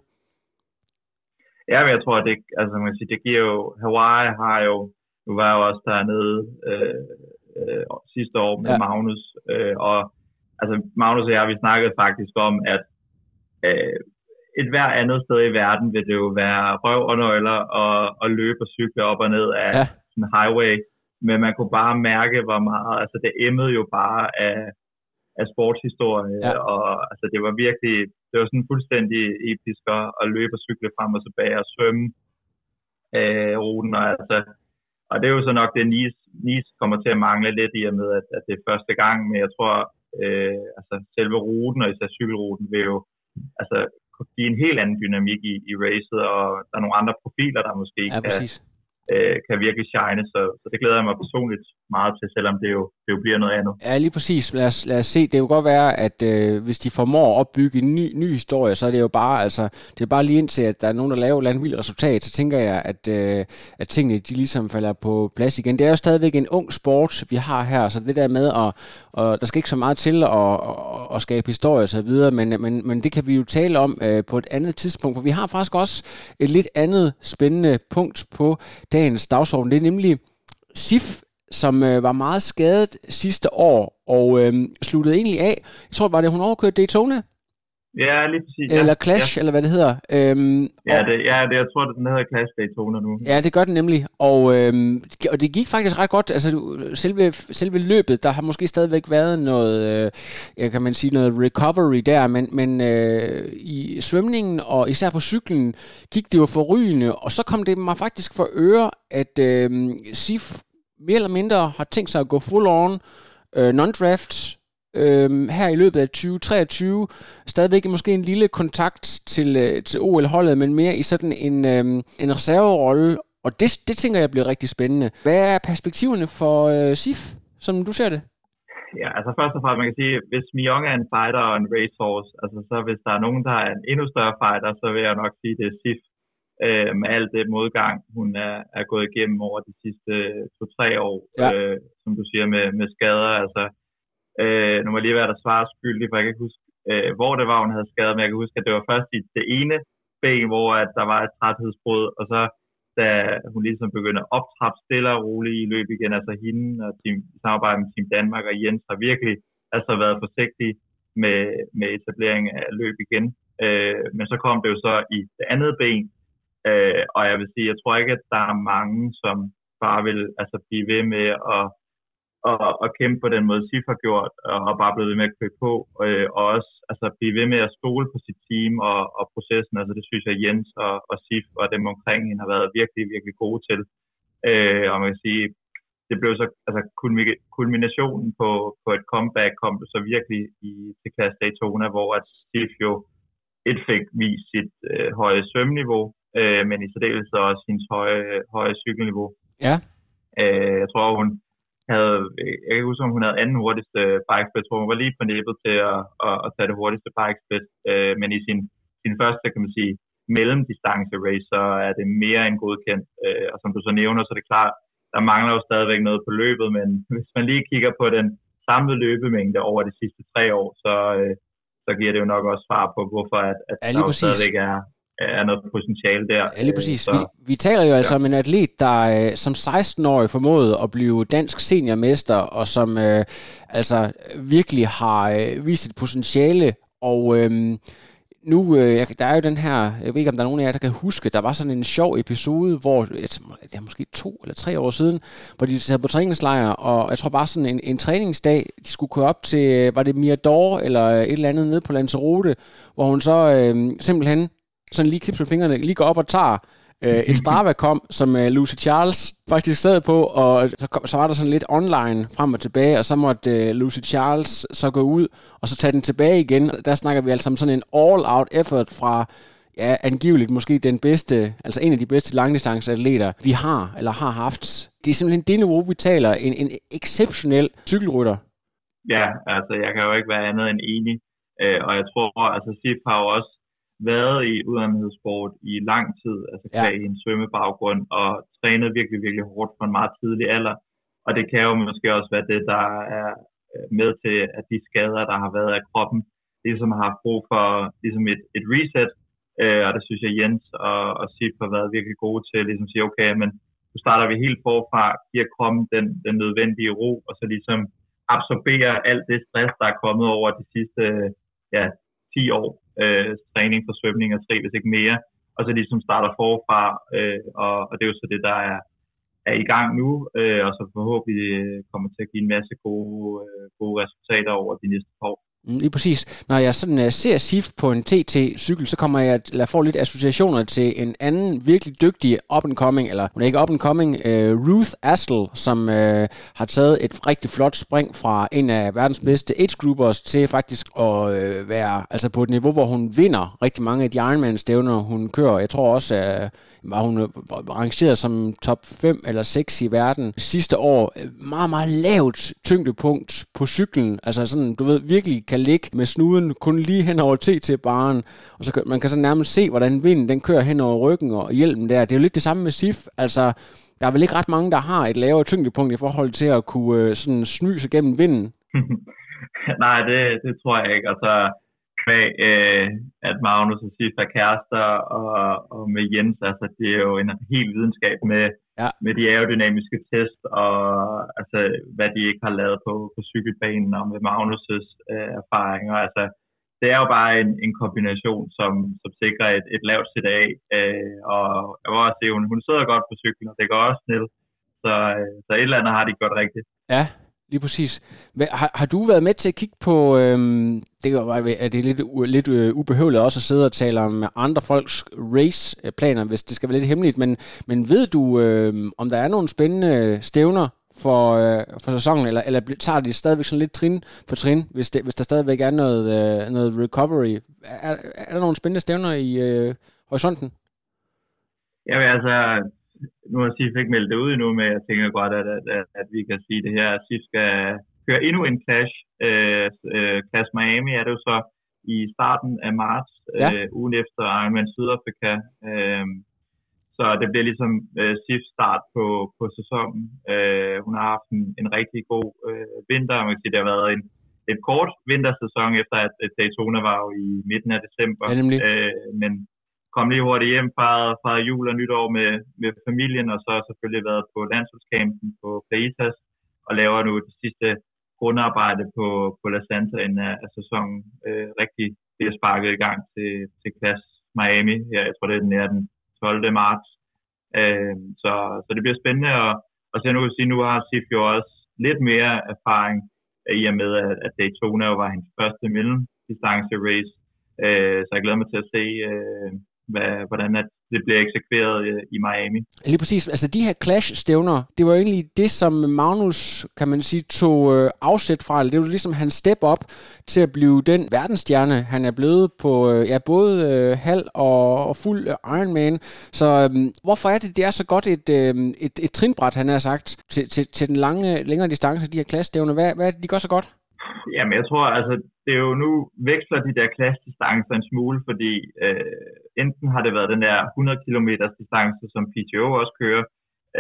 Ja, men jeg tror, at det, altså man kan sige, det giver jo, Hawaii har jo, nu var jeg jo også dernede øh, øh, sidste år med
Ja.
Magnus, øh, og altså Magnus og jeg, vi snakkede faktisk om, at øh, et hver andet sted i verden vil det jo være røv og nøgler og, og løbe og cykle op og ned af
Ja.
en highway, men man kunne bare mærke, hvor meget, altså det emmede jo bare af, af sportshistorie,
Ja.
og altså det var virkelig, det var sådan fuldstændig episk at, at løbe og cykle frem og tilbage og svømme øh, ruten, og altså, og det er jo så nok det, Nice, Nice kommer til at mangle lidt i og med, at, at det er første gang, men jeg tror, øh, altså selve ruten og især cykelruten vil jo altså give en helt anden dynamik i, i racet, og der er nogle andre profiler, der måske
Ja,
kan, øh, kan virkelig shine, så, så det glæder jeg mig personligt meget til, selvom det jo, det jo bliver noget andet.
Ja, lige præcis. Lad os, lad os se. Det kan jo godt være, at øh, hvis de formår at opbygge en ny, ny historie, så er det jo bare, altså, det er bare lige indtil, at der er nogen, der laver et eller andet vildt resultat, så tænker jeg, at, øh, at tingene, de ligesom falder på plads igen. Det er jo stadigvæk en ung sport, vi har her, så det der med, at, og der skal ikke så meget til at, at, at skabe historie og så videre, men, men, men det kan vi jo tale om øh, på et andet tidspunkt, for vi har faktisk også et lidt andet spændende punkt på dagens dagsorden. Det er nemlig SIF, som øh, var meget skadet sidste år, og øh, sluttede egentlig af. Jeg tror, var det, hun overkørte Daytona?
Ja, lige præcis.
Ja, eller Clash, ja. eller hvad det hedder. Øhm,
Ja,
og-
det, ja det, jeg tror, det den hedder Clash Daytona nu.
Ja, det gør den nemlig. Og, øhm, og det gik faktisk ret godt. Altså, selve, selve løbet, der har måske stadigvæk været noget, øh, ja, kan man sige, noget recovery der, men, men øh, i svømningen og især på cyklen gik det jo forrygende, og så kom det mig faktisk for øre, at øh, SIF mere eller mindre har tænkt sig at gå full on øh, non-draft øh, her i løbet af 2023. Stadigvæk måske en lille kontakt til, øh, til OL-holdet, men mere i sådan en, øh, en reserverolle. Og det, det tænker jeg bliver rigtig spændende. Hvad er perspektiverne for øh, SIF, som du ser det?
Ja, altså først og fremmest, man kan sige, hvis Myong er en fighter og en racehorse, altså så hvis der er nogen, der er en endnu større fighter, så vil jeg nok sige, det er Sif. Øh, med alt det modgang, hun er, er gået igennem over de sidste to-tre år, ja. øh, som du siger, med, med skader. Altså, øh, nu må lige være der svare skyldig, for jeg kan ikke huske, øh, hvor det var, hun havde skadet, men jeg kan huske, at det var først i det ene ben, hvor at der var et træthedsbrud, og så da hun ligesom begyndte at optrappe stille og roligt i løb igen, altså hende og team, samarbejde med Team Danmark og Jens har virkelig altså været forsigtig med, med etablering af løb igen. Øh, men så kom det jo så i det andet ben, øh, og jeg vil sige, jeg tror ikke, at der er mange, som bare vil altså, blive ved med at og, og kæmpe på den måde, Sif har gjort, og bare blive ved med at købe på, øh, og også altså, blive ved med at stole på sit team og, og processen. Altså, det synes jeg, Jens og, og Sif og dem omkring hende har været virkelig, virkelig gode til. Øh, og man kan sige, det blev så, altså kulminationen på, på et comeback kom så virkelig i, til Class Daytona, hvor at Sif jo et fik vist sit øh, høje svømniveau, øh, men i særdeleshed også hendes høje, høje cykelniveau.
Ja.
Øh, jeg tror, hun, havde, jeg kan huske, om hun havde anden hurtigste bike Jeg tror, hun var lige på nippet til at, at, at tage det hurtigste bikesplit. Øh, men i sin, sin første, kan man sige, mellemdistance race, så er det mere end godkendt. Øh, og som du så nævner, så er det klart, der mangler jo stadigvæk noget på løbet, men hvis man lige kigger på den samlede løbemængde over de sidste tre år, så, øh, så giver det jo nok også svar på, hvorfor at, at
ja,
der stadigvæk er, er noget potentiale der.
Ja, lige præcis. Så, vi, vi taler jo altså om en atlet, der øh, som 16-årig formåede at blive dansk seniormester, og som øh, altså virkelig har øh, vist et potentiale, og øh, nu, øh, der er jo den her, jeg ved ikke, om der er nogen af jer, der kan huske, der var sådan en sjov episode, hvor, det er måske to eller tre år siden, hvor de sad på træningslejr, og jeg tror bare sådan en, en træningsdag, de skulle køre op til, var det Mirador, eller et eller andet nede på Lanzarote, hvor hun så øh, simpelthen sådan lige knipser med fingrene, lige går op og tager øh, en Strava kom, som øh, Lucy Charles faktisk sad på, og så, kom, så var der sådan lidt online frem og tilbage, og så måtte øh, Lucy Charles så gå ud, og så tage den tilbage igen. Der snakker vi altså om sådan en all-out effort fra ja, angiveligt måske den bedste, altså en af de bedste langdistanceatleter, vi har, eller har haft. Det er simpelthen det niveau, vi taler. En, en exceptionel cykelrytter.
Ja, altså jeg kan jo ikke være andet end enig. Øh, og jeg tror, altså Sip har jo også været i uddannelighedssport i lang tid, altså ja. i en svømmebaggrund, og trænet virkelig, virkelig hårdt fra en meget tidlig alder. Og det kan jo måske også være det, der er øh, med til, at de skader, der har været af kroppen, ligesom har haft brug for ligesom et, et reset, øh, og det synes jeg Jens og, og Sip har været virkelig gode til, ligesom at sige, okay, men nu starter vi helt forfra, giver kroppen den, den nødvendige ro, og så ligesom absorberer alt det stress, der er kommet over de sidste ja, 10 år øh, træning for svømning og tre, hvis ikke mere, og så ligesom starter forfra, øh, og, og det er jo så det, der er, er i gang nu, øh, og så forhåbentlig øh, kommer til at give en masse gode, øh, gode resultater over de næste år.
Mm, lige præcis. Når jeg sådan uh, ser SIF på en TT-cykel, så kommer jeg at få lidt associationer til en anden virkelig dygtig up-and-coming, eller hun er ikke up-and-coming, uh, Ruth Astle, som uh, har taget et rigtig flot spring fra en af verdens bedste age-groupers til faktisk at uh, være altså på et niveau, hvor hun vinder rigtig mange af de Ironman-stævner, hun kører. Jeg tror også, at var hun rangeret som top 5 eller 6 i verden sidste år. Meget, meget lavt tyngdepunkt på cyklen. Altså sådan, du ved, virkelig kan ligge med snuden kun lige hen over TT-baren. Og så kan, man kan så nærmest se, hvordan vinden den kører hen over ryggen og hjelmen der. Det er jo lidt det samme med SIF. Altså, der er vel ikke ret mange, der har et lavere tyngdepunkt i forhold til at kunne øh, sådan snyse gennem vinden.
Nej, det, det tror jeg ikke. Altså, kvæg, øh, at Magnus og Sif er kærester, og, og med Jens, altså det er jo en helt videnskab med, ja. med de aerodynamiske test, og altså, hvad de ikke har lavet på, på cykelbanen, og med Magnus' øh, erfaringer. Altså, det er jo bare en, en kombination, som, som sikrer et, et lavt CDA, øh, og jeg må også se, hun, hun sidder godt på cyklen, og det går også snil, så, øh, så et eller andet har de gjort rigtigt.
Ja, lige præcis. Har, har du været med til at kigge på, øhm, det kan være, at det er lidt, lidt øh, ubehøveligt også at sidde og tale om andre folks race-planer, hvis det skal være lidt hemmeligt, men, men ved du, øhm, om der er nogle spændende stævner for, øh, for sæsonen, eller, eller tager de stadigvæk sådan lidt trin for trin, hvis, det, hvis der stadigvæk er noget, øh, noget recovery? Er, er der nogle spændende stævner i øh, horisonten?
Ja, altså, nu har SIF ikke meldt det ud endnu, men jeg tænker godt, at, at, at, at vi kan sige det her, at SIF skal køre endnu en clash. Øh, øh, Clash Miami er det jo så i starten af marts, ja. øh, ugen efter Ironman Sydafrika. Øh, så det bliver ligesom øh, SIF start på, på sæsonen. Øh, hun har haft en, en rigtig god øh, vinter. Man kan sige, det har været en, et kort vintersæson, efter at Daytona var jo i midten af december.
Ja,
øh, men kom lige hurtigt hjem, fra, fra jul og nytår med, med familien, og så har selvfølgelig været på landsholdskampen på Playtas, og laver nu det sidste grundarbejde på, på La Santa inden af, af sæsonen. Øh, rigtig bliver sparket i gang til, til Klass Miami. Ja, jeg tror, det er den, er den 12. marts. Øh, så, så det bliver spændende, og, og så nu kan sige, nu har Sif jo også lidt mere erfaring øh, i og med, at, at Daytona var hendes første mellemdistance race. Øh, så jeg glæder mig til at se, øh, hvad, hvordan at det bliver eksekveret øh, i Miami.
Lige præcis. Altså de her clash-stævner, det var egentlig det, som Magnus, kan man sige, tog øh, afsæt fra. Det var ligesom hans step op til at blive den verdensstjerne, han er blevet på øh, ja, både øh, halv og, og fuld Ironman. Så øh, hvorfor er det, det er så godt et, øh, et, et trinbræt, han har sagt, til, til, til den lange, længere distance, de her clash-stævner? Hvad, hvad er det, de gør så godt?
Jamen, jeg tror, altså, det er jo nu veksler de der klassdistancer en smule, fordi øh, enten har det været den der 100 km distance, som PTO også kører,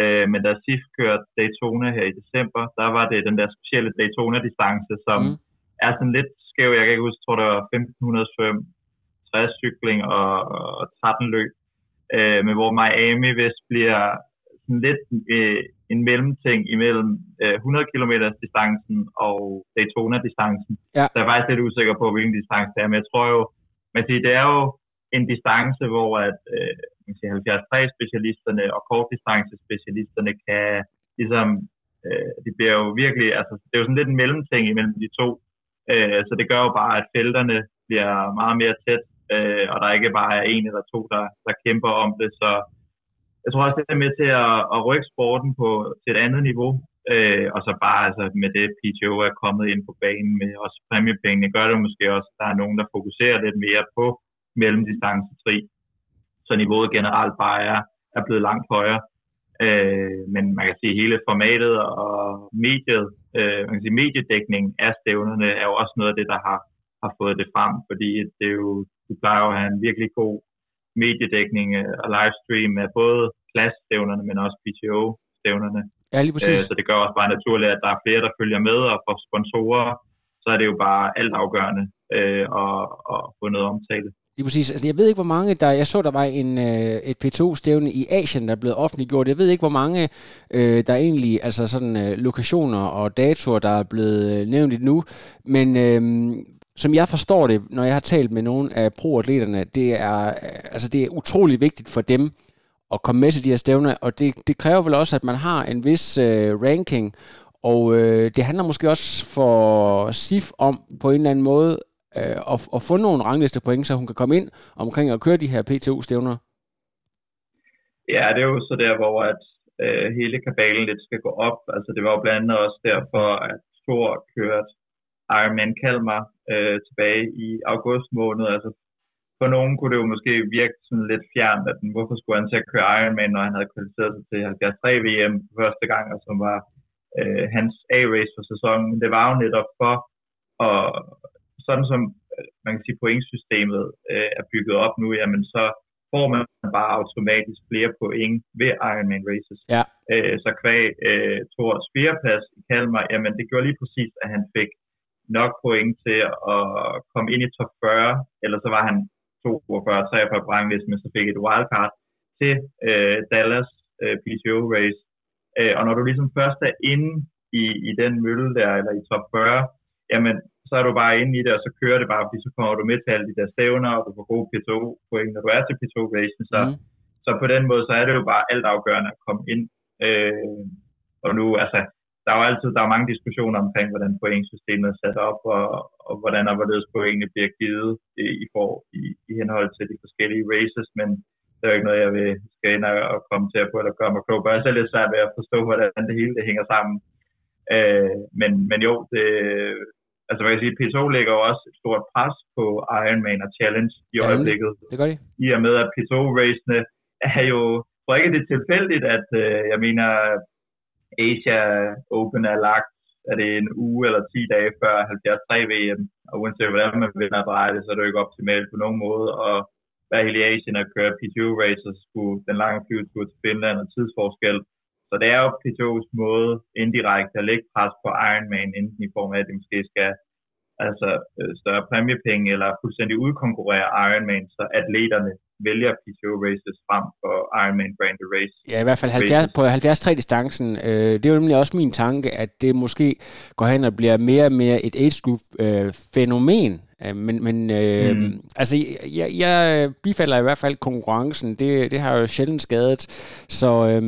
øh, men da SIF kørte Daytona her i december, der var det den der specielle Daytona-distance, som mm. er sådan lidt skæv. Jeg kan ikke huske, tror det var 1500 svøm, 60 cykling og, og 13 løb. Øh, men hvor Miami vist bliver sådan lidt øh, en mellemting imellem øh, 100 km distancen og Daytona distancen.
Ja.
Så jeg er faktisk lidt usikker på, hvilken distance det er, men jeg tror jo, man siger, det er jo en distance, hvor at, øh, man siger, 73 specialisterne og kortdistancespecialisterne kan ligesom, øh, det bliver jo virkelig, altså det er jo sådan lidt en mellemting imellem de to, øh, så det gør jo bare, at felterne bliver meget mere tæt, øh, og der ikke bare er en eller to, der, der kæmper om det, så jeg tror også, det er med til at, at rykke sporten på, til et andet niveau. Øh, og så bare altså, med det, PTO er kommet ind på banen med også præmiepengene, gør det måske også, at der er nogen, der fokuserer lidt mere på mellemdistancetri. Så niveauet generelt bare er, er blevet langt højere. Øh, men man kan sige, at hele formatet og mediet, øh, man kan sige, mediedækning af stævnerne er jo også noget af det, der har, har fået det frem, fordi det er jo, du plejer jo at have en virkelig god mediedækning øh, og livestream af både klassestævnerne, men også PTO-stævnerne.
Ja, lige præcis.
Øh, så det gør også bare naturligt, at der er flere, der følger med, og for sponsorer, så er det jo bare alt afgørende øh, at, at få noget omtale.
Lige præcis. Altså, jeg ved ikke, hvor mange der... Jeg så, der var en, øh, et P2-stævne i Asien, der er blevet offentliggjort. Jeg ved ikke, hvor mange øh, der egentlig... Altså sådan øh, lokationer og datoer, der er blevet øh, nævnt nu. Men øh, som jeg forstår det, når jeg har talt med nogle af pro-atleterne, det er, øh, altså det er utrolig vigtigt for dem at komme med til de her stævner, og det, det kræver vel også, at man har en vis øh, ranking, og øh, det handler måske også for SIF om på en eller anden måde øh, og, at få nogle rangliste point, så hun kan komme ind omkring at køre de her PTU-stævner.
Ja, det er jo så der, hvor at, øh, hele kabalen lidt skal gå op. Altså det var jo blandt andet også derfor, at Thor kørte Ironman Kalmar øh, tilbage i august måned. Altså for nogen kunne det jo måske virke sådan lidt fjernt, at den, hvorfor skulle han til at køre Ironman, når han havde kvalificeret sig til 73 VM første gang, og som var øh, hans A-race for sæsonen. Men det var jo netop for, at sådan som øh, man kan sige, pointsystemet øh, er bygget op nu, jamen så får man bare automatisk flere point ved Ironman races.
Ja.
Øh, så kvæg øh, Thors fjerdeplads i Kalmar, jamen det gjorde lige præcis, at han fik nok point til at komme ind i top 40, eller så var han 42, 43 på ranglisten, men så fik et wildcard til øh, Dallas øh, PTO race. Øh, og når du ligesom først er inde i, i den mølle der, eller i top 40, jamen så er du bare inde i det, og så kører det bare, fordi så kommer du med til alle de der stævner, og du får gode PTO point, når du er til PTO racen. Så, mm. så på den måde, så er det jo bare alt afgørende at komme ind. Øh, og nu, altså, der er jo altid der er mange diskussioner omkring, hvordan pointsystemet er sat op, og, og hvordan og hvorledes pointene bliver givet i, i, for, i, i henhold til de forskellige races, men det er jo ikke noget, jeg vil skal ind og komme til at på eller gøre mig klog på. Jeg er selv lidt svært ved at forstå, hvordan det hele det hænger sammen. Øh, men, men jo, det, altså hvad kan sige, P2 lægger jo også et stort pres på Ironman og Challenge i
Ja,
øjeblikket.
Det gør de.
I og med, at P2-racene er jo, tror ikke, det er tilfældigt, at øh, jeg mener, Asia Open er lagt, er det en uge eller 10 dage før 73 VM, og uanset hvordan man vil dreje det, så er det jo ikke optimalt på nogen måde, og være helt i Asien og køre P2 races, skulle den lange flyvetur til Finland og tidsforskel. Så det er jo P2's måde indirekte at lægge pres på Ironman, enten i form af, at de måske skal altså øh, større præmiepenge eller fuldstændig udkonkurrere Ironman, så atleterne vælger PTO races frem for Ironman branded race.
Ja, i hvert fald 70, på 73-distancen. Øh, det er jo nemlig også min tanke, at det måske går hen og bliver mere og mere et age group øh, fænomen. Øh, men men øh, mm. altså, jeg, jeg bifalder i hvert fald konkurrencen. Det, det har jo sjældent skadet. Så øh,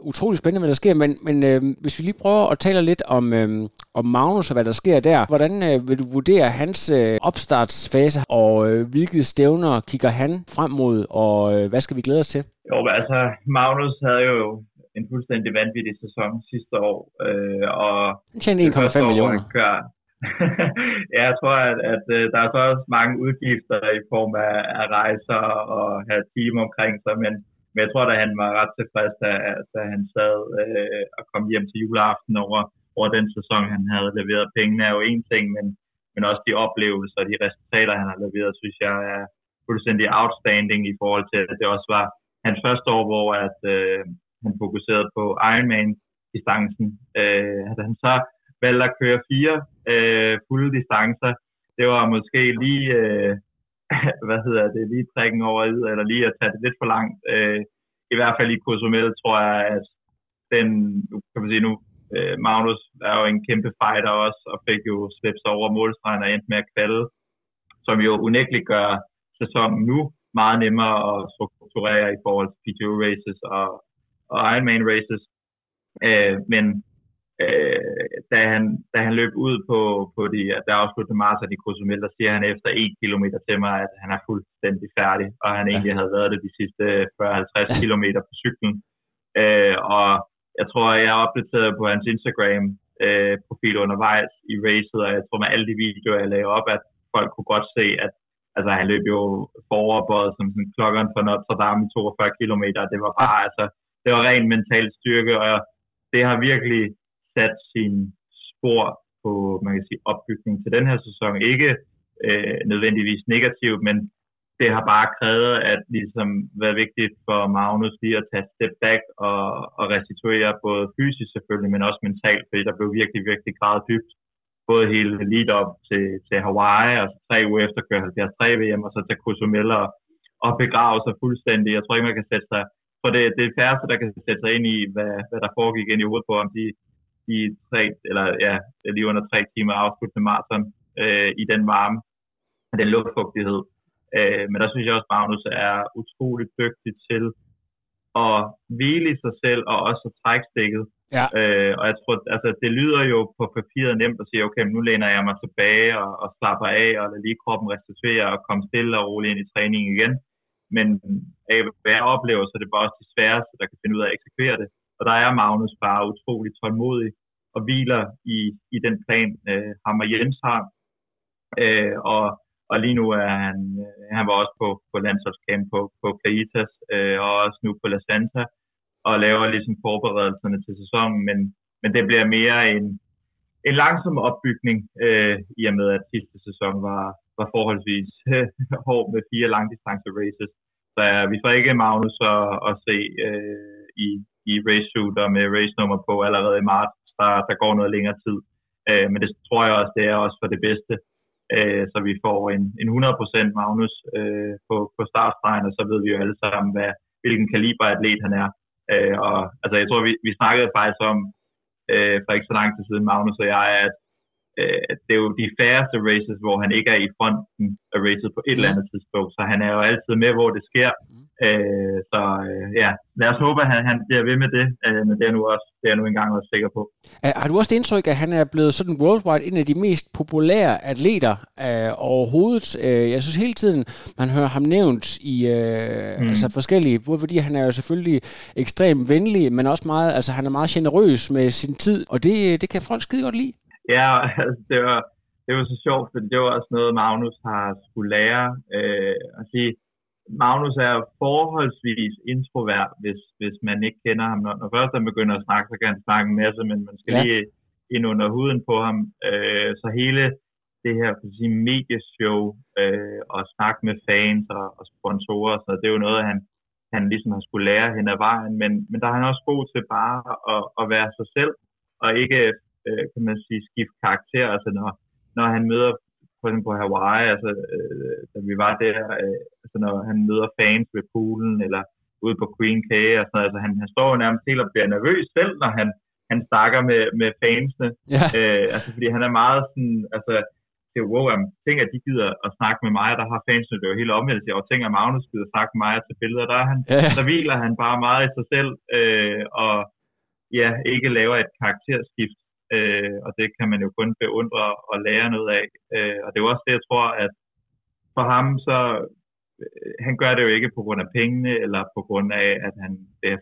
utrolig spændende, hvad der sker. Men, men øh, hvis vi lige prøver at tale lidt om, øh, om Magnus og hvad der sker der. Hvordan øh, vil du vurdere hans øh, opstartsfase, og øh, hvilke stævner kigger han frem mod, og øh, hvad skal vi glæde os til?
Jo, altså, Magnus havde jo en fuldstændig vanvittig sæson sidste år. Øh, og
Han tjente 1,5 millioner.
Kører, ja, jeg tror, at, at øh, der er så også mange udgifter i form af, af rejser og have team omkring sig, men, men jeg tror, at han var ret tilfreds, da, da han sad øh, og kom hjem til juleaften over, over den sæson, han havde leveret. Pengene er jo en ting, men, men også de oplevelser og de resultater, han har leveret, synes jeg er fuldstændig outstanding i forhold til, at det også var hans første år, hvor at, øh, han fokuserede på Ironman-distancen. Øh, at han så valgte at køre fire øh, fulde distancer, det var måske lige, øh, hvad hedder det, lige trækken over i, eller lige at tage det lidt for langt. Øh, I hvert fald i Cozumel tror jeg, at den, kan man sige nu, øh, Magnus er jo en kæmpe fighter også, og fik jo slæbt sig over målstregen og endte med at kvalde, som jo unægteligt gør sæsonen nu meget nemmere at strukturere i forhold til PTO races og, og Ironman races. Øh, men øh, da, han, da han løb ud på, på de der afsluttede maraton i Cozumel, der siger han efter 1 km til mig, at han er fuldstændig færdig, og han ja. egentlig havde været det de sidste 40-50 km på cyklen. Øh, og jeg tror, jeg er opdateret på hans Instagram øh, profil undervejs i racet, og jeg tror med alle de videoer, jeg lagde op, at folk kunne godt se, at altså, han løb jo foroverbøjet som sådan klokkeren for Notre Dame i 42 km. Det var bare, altså, det var ren mental styrke, og det har virkelig sat sin spor på, man kan sige, opbygning til den her sæson. Ikke øh, nødvendigvis negativt, men det har bare krævet, at ligesom været vigtigt for Magnus lige at tage step back og, og restituere både fysisk selvfølgelig, men også mentalt, fordi der blev virkelig, virkelig gravet dybt. Både hele lead op til, til Hawaii, og så tre uger efter køre 73 VM, og så til Cozumel og, og begrave sig fuldstændig. Jeg tror ikke, man kan sætte sig, for det, det er færreste, der kan sætte sig ind i, hvad, hvad der foregik ind i hovedet på om De, de tre, eller ja, lige under tre timer afsluttende maraton øh, i den varme, den luftfugtighed. Øh, men der synes jeg også, at Magnus er utroligt dygtig til at hvile i sig selv og også at trække stikket.
Ja.
Øh, og jeg tror, altså, det lyder jo på papiret nemt at sige, okay, nu læner jeg mig tilbage og, og slapper af og lader lige kroppen restituere og komme stille og roligt ind i træningen igen. Men af hvad jeg oplever, så er det bare også de sværeste, der kan finde ud af at eksekvere det. Og der er Magnus bare utrolig tålmodig og hviler i, i den plan, øh, ham og Jens har. Øh, og, og lige nu er han, øh, han var også på, på landsholdscamp på, på Plaitas, øh, og også nu på La Santa, og laver ligesom forberedelserne til sæsonen, men, men det bliver mere en, en langsom opbygning, øh, i og med at sidste sæson var, var forholdsvis øh, hård med fire langdistance races. Så ja, vi får ikke Magnus at, at se øh, i, i race med race nummer på allerede i marts. Der, der går noget længere tid. Øh, men det tror jeg også, det er også for det bedste. Øh, så vi får en, en 100% Magnus øh, på, på startstregen, og så ved vi jo alle sammen, hvad, hvilken kaliber atlet han er. Øh, og altså, jeg tror, vi, vi snakkede faktisk om øh, for ikke så lang tid siden, Magnus og jeg, at øh, det er jo de færreste races, hvor han ikke er i fronten af racet på et eller andet tidspunkt. Så han er jo altid med, hvor det sker. Mm. Øh, så øh, ja, lad os håbe, at han, han bliver ved med det, øh, men det er, nu også, det er jeg nu engang også sikker på.
Har du også det indtryk, at han er blevet sådan worldwide en af de mest populære atleter øh, overhovedet? Øh, jeg synes hele tiden, man hører ham nævnt i øh, mm. altså forskellige, både fordi han er jo selvfølgelig ekstremt venlig, men også meget, altså han er meget generøs med sin tid, og det, det kan folk skide godt lide.
Ja, altså, det var, det var så sjovt, for det var også noget, Magnus har skulle lære øh, at sige, Magnus er forholdsvis introvert, hvis, hvis man ikke kender ham. Når, når først han begynder at snakke, så kan han snakke en masse, men man skal ja. lige ind under huden på ham. Øh, så hele det her for sige, medieshow øh, og snakke med fans og, og sponsorer, så det er jo noget, han, han ligesom har skulle lære hen ad vejen. Men, men der er han også god til bare at, at være sig selv, og ikke, øh, kan man sige, skifte karakter. Altså når, når han møder for eksempel på Hawaii, altså, øh, da vi var der, øh, altså når han møder fans ved poolen, eller ude på Queen K, og sådan noget, altså han, han står jo nærmest helt og bliver nervøs selv, når han, han snakker med, med fansene. Ja. Øh, altså fordi han er meget sådan, altså, det er wow, tænker, at de gider at snakke med mig, der har fansene det jo helt omvendt. Jeg tænker, at Magnus gider at snakke med mig til billeder. Der, er han, ja. der hviler han bare meget i sig selv, øh, og ja, ikke laver et karakterskift øh, og det kan man jo kun beundre og lære noget af. Øh, og det er jo også det, jeg tror, at for ham, så øh, han gør det jo ikke på grund af pengene, eller på grund af, at han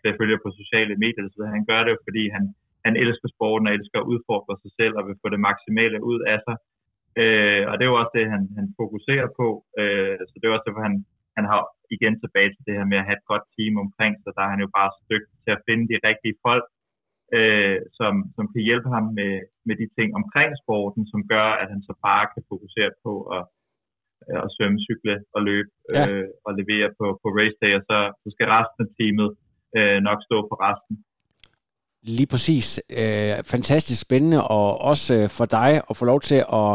det følger på sociale medier, så han gør det jo, fordi han, han elsker sporten og elsker at udfordre sig selv og vil få det maksimale ud af sig. Øh, og det er jo også det, han, han fokuserer på. Øh, så det er også derfor, han, han har igen tilbage til det her med at have et godt team omkring sig. Der er han jo bare stygt til at finde de rigtige folk, øh, som, som kan hjælpe ham med, med de ting omkring sporten, som gør, at han så bare kan fokusere på at, at svømme, cykle og løbe ja. øh, og levere på, på race day, og så, så skal resten af teamet øh, nok stå for resten.
Lige præcis. Øh, fantastisk spændende, og også øh, for dig at få lov til at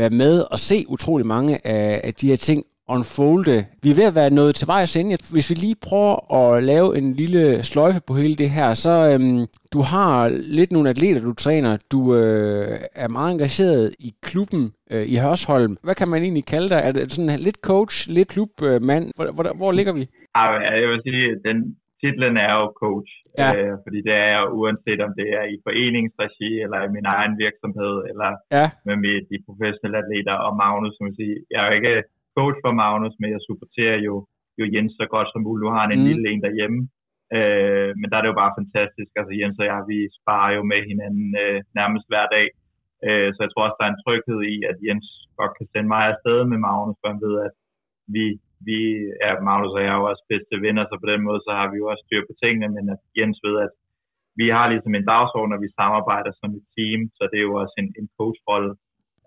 være med og se utrolig mange af, af de her ting unfolde. Vi er ved at være nået til vejs ende. Hvis vi lige prøver at lave en lille sløjfe på hele det her, så øhm, du har lidt nogle atleter, du træner. Du øh, er meget engageret i klubben øh, i Hørsholm. Hvad kan man egentlig kalde dig? Er det sådan lidt coach, lidt klubmand? Hvor, hvor, hvor ligger vi?
Jeg vil sige, den titlen er jo coach. Ja. Øh, fordi det er jo uanset om det er i foreningsregi, eller i min egen virksomhed, eller ja. med de professionelle atleter og Magnus, som vil sige, jeg er jo ikke coach for Magnus, men jeg supporterer jo, jo Jens så godt som muligt. Nu har han en mm. lille en derhjemme. Øh, men der er det jo bare fantastisk. Altså Jens og jeg, vi sparer jo med hinanden øh, nærmest hver dag. Øh, så jeg tror også, der er en tryghed i, at Jens godt kan sende mig afsted med Magnus, for han ved, at vi, vi er, Magnus og jeg er jo også bedste venner, så på den måde, så har vi jo også styr på tingene, men at Jens ved, at vi har ligesom en dagsorden, og vi samarbejder som et team, så det er jo også en, en coachrolle.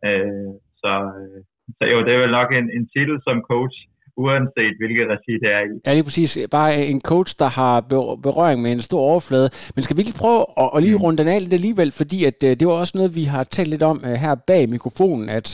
Øh, så, øh, så jo, det er vel nok en, en titel som coach, uanset hvilket regi det er i.
Ja, lige præcis. Bare en coach, der har berøring med en stor overflade. Men skal vi lige prøve at, at lige mm. runde den af lidt alligevel, fordi at, øh, det var også noget, vi har talt lidt om uh, her bag mikrofonen, at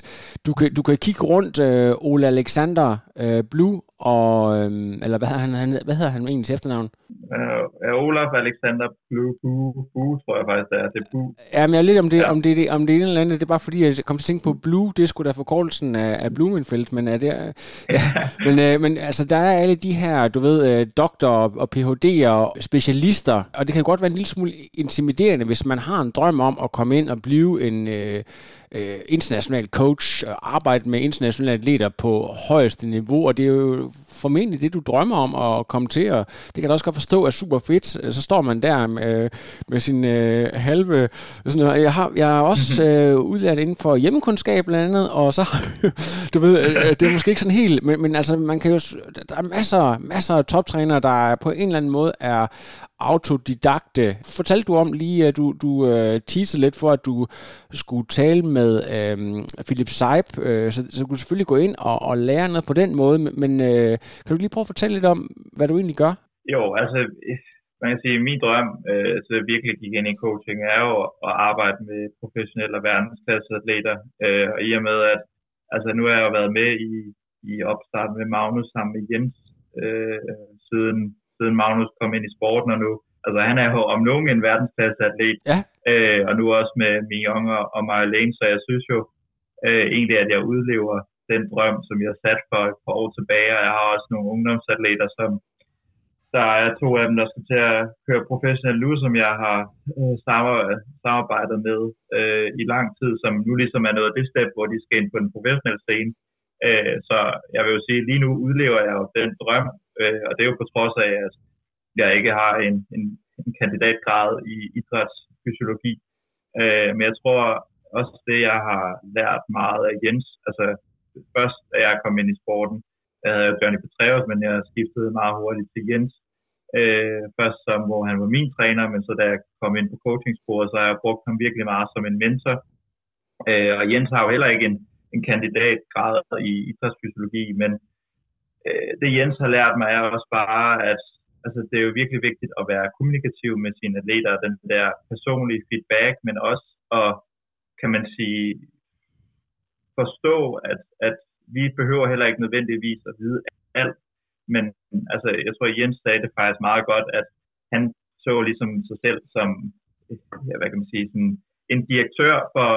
du kan, du kan kigge rundt uh, Ole Alexander uh, Blue og, øhm, eller hvad han, han, hvad hedder han egentlig til efternavn?
Uh, Olaf Alexander Blue, Blue, Blue, tror jeg faktisk, det er. Det er Blue.
Ja, men jeg er lidt om det, ja. om det, om det er en eller andet, det er bare fordi, jeg kom til at tænke på Blue, det skulle da forkortelsen af, af Blumenfeldt, men er det, ja, men, øh, men altså, der er alle de her, du ved, øh, doktorer og PhD'er og specialister, og det kan godt være en lille smule intimiderende, hvis man har en drøm om at komme ind og blive en, øh, øh, international coach, øh, arbejde med internationale atleter på højeste niveau, og det er jo formentlig det, du drømmer om at komme til, og det kan jeg også godt forstå er super fedt. Så står man der med, med sin øh, halve... Sådan noget. Jeg, har, jeg er også øh, udlært inden for hjemmekundskab blandt andet, og så, du ved, øh, det er måske ikke sådan helt, men, men altså, man kan jo, der er masser, masser af toptrænere, der på en eller anden måde er autodidakte. Fortalte du om lige, at du, du uh, teasede lidt for, at du skulle tale med uh, Philip Seib, uh, så, så du kunne selvfølgelig gå ind og, og lære noget på den måde, men uh, kan du lige prøve at fortælle lidt om, hvad du egentlig gør?
Jo, altså, man kan sige, min drøm, uh, så jeg virkelig gik ind i coaching, er jo at arbejde med professionelle og verdensklasse atleter, uh, og i og med, at altså, nu har jeg jo været med i, i opstarten med Magnus sammen med Jens, uh, siden siden Magnus kom ind i sporten, og nu, altså han er jo om nogen en verdensklasse atlet, ja. øh, og nu også med min Young og Marlene, så jeg synes jo øh, egentlig, at jeg udlever den drøm, som jeg sat for et par år tilbage, og jeg har også nogle ungdomsatleter, som, der er to af dem, der skal til at køre professionelt nu, som jeg har øh, samarbejdet med øh, i lang tid, som nu ligesom er noget af det step, hvor de skal ind på den professionelle scene. Øh, så jeg vil jo sige, lige nu udlever jeg jo den drøm, øh, og det er jo på trods af, at jeg ikke har en, en, en kandidatgrad i idrætsfysiologi. Øh, men jeg tror også det, jeg har lært meget af Jens, altså først, da jeg kom ind i sporten, jeg havde Johnny Petraeus, men jeg skiftede meget hurtigt til Jens. Øh, først som, hvor han var min træner, men så da jeg kom ind på coachingsporet, så har jeg brugt ham virkelig meget som en mentor. Øh, og Jens har jo heller ikke en, en kandidatgrad i idrætsfysiologi, men øh, det Jens har lært mig er også bare, at altså, det er jo virkelig vigtigt at være kommunikativ med sine atleter, den der personlige feedback, men også at, kan man sige, forstå, at, at vi behøver heller ikke nødvendigvis at vide alt, men altså, jeg tror, Jens sagde det faktisk meget godt, at han så ligesom sig selv som, ja, hvad kan man sige, sådan en direktør for,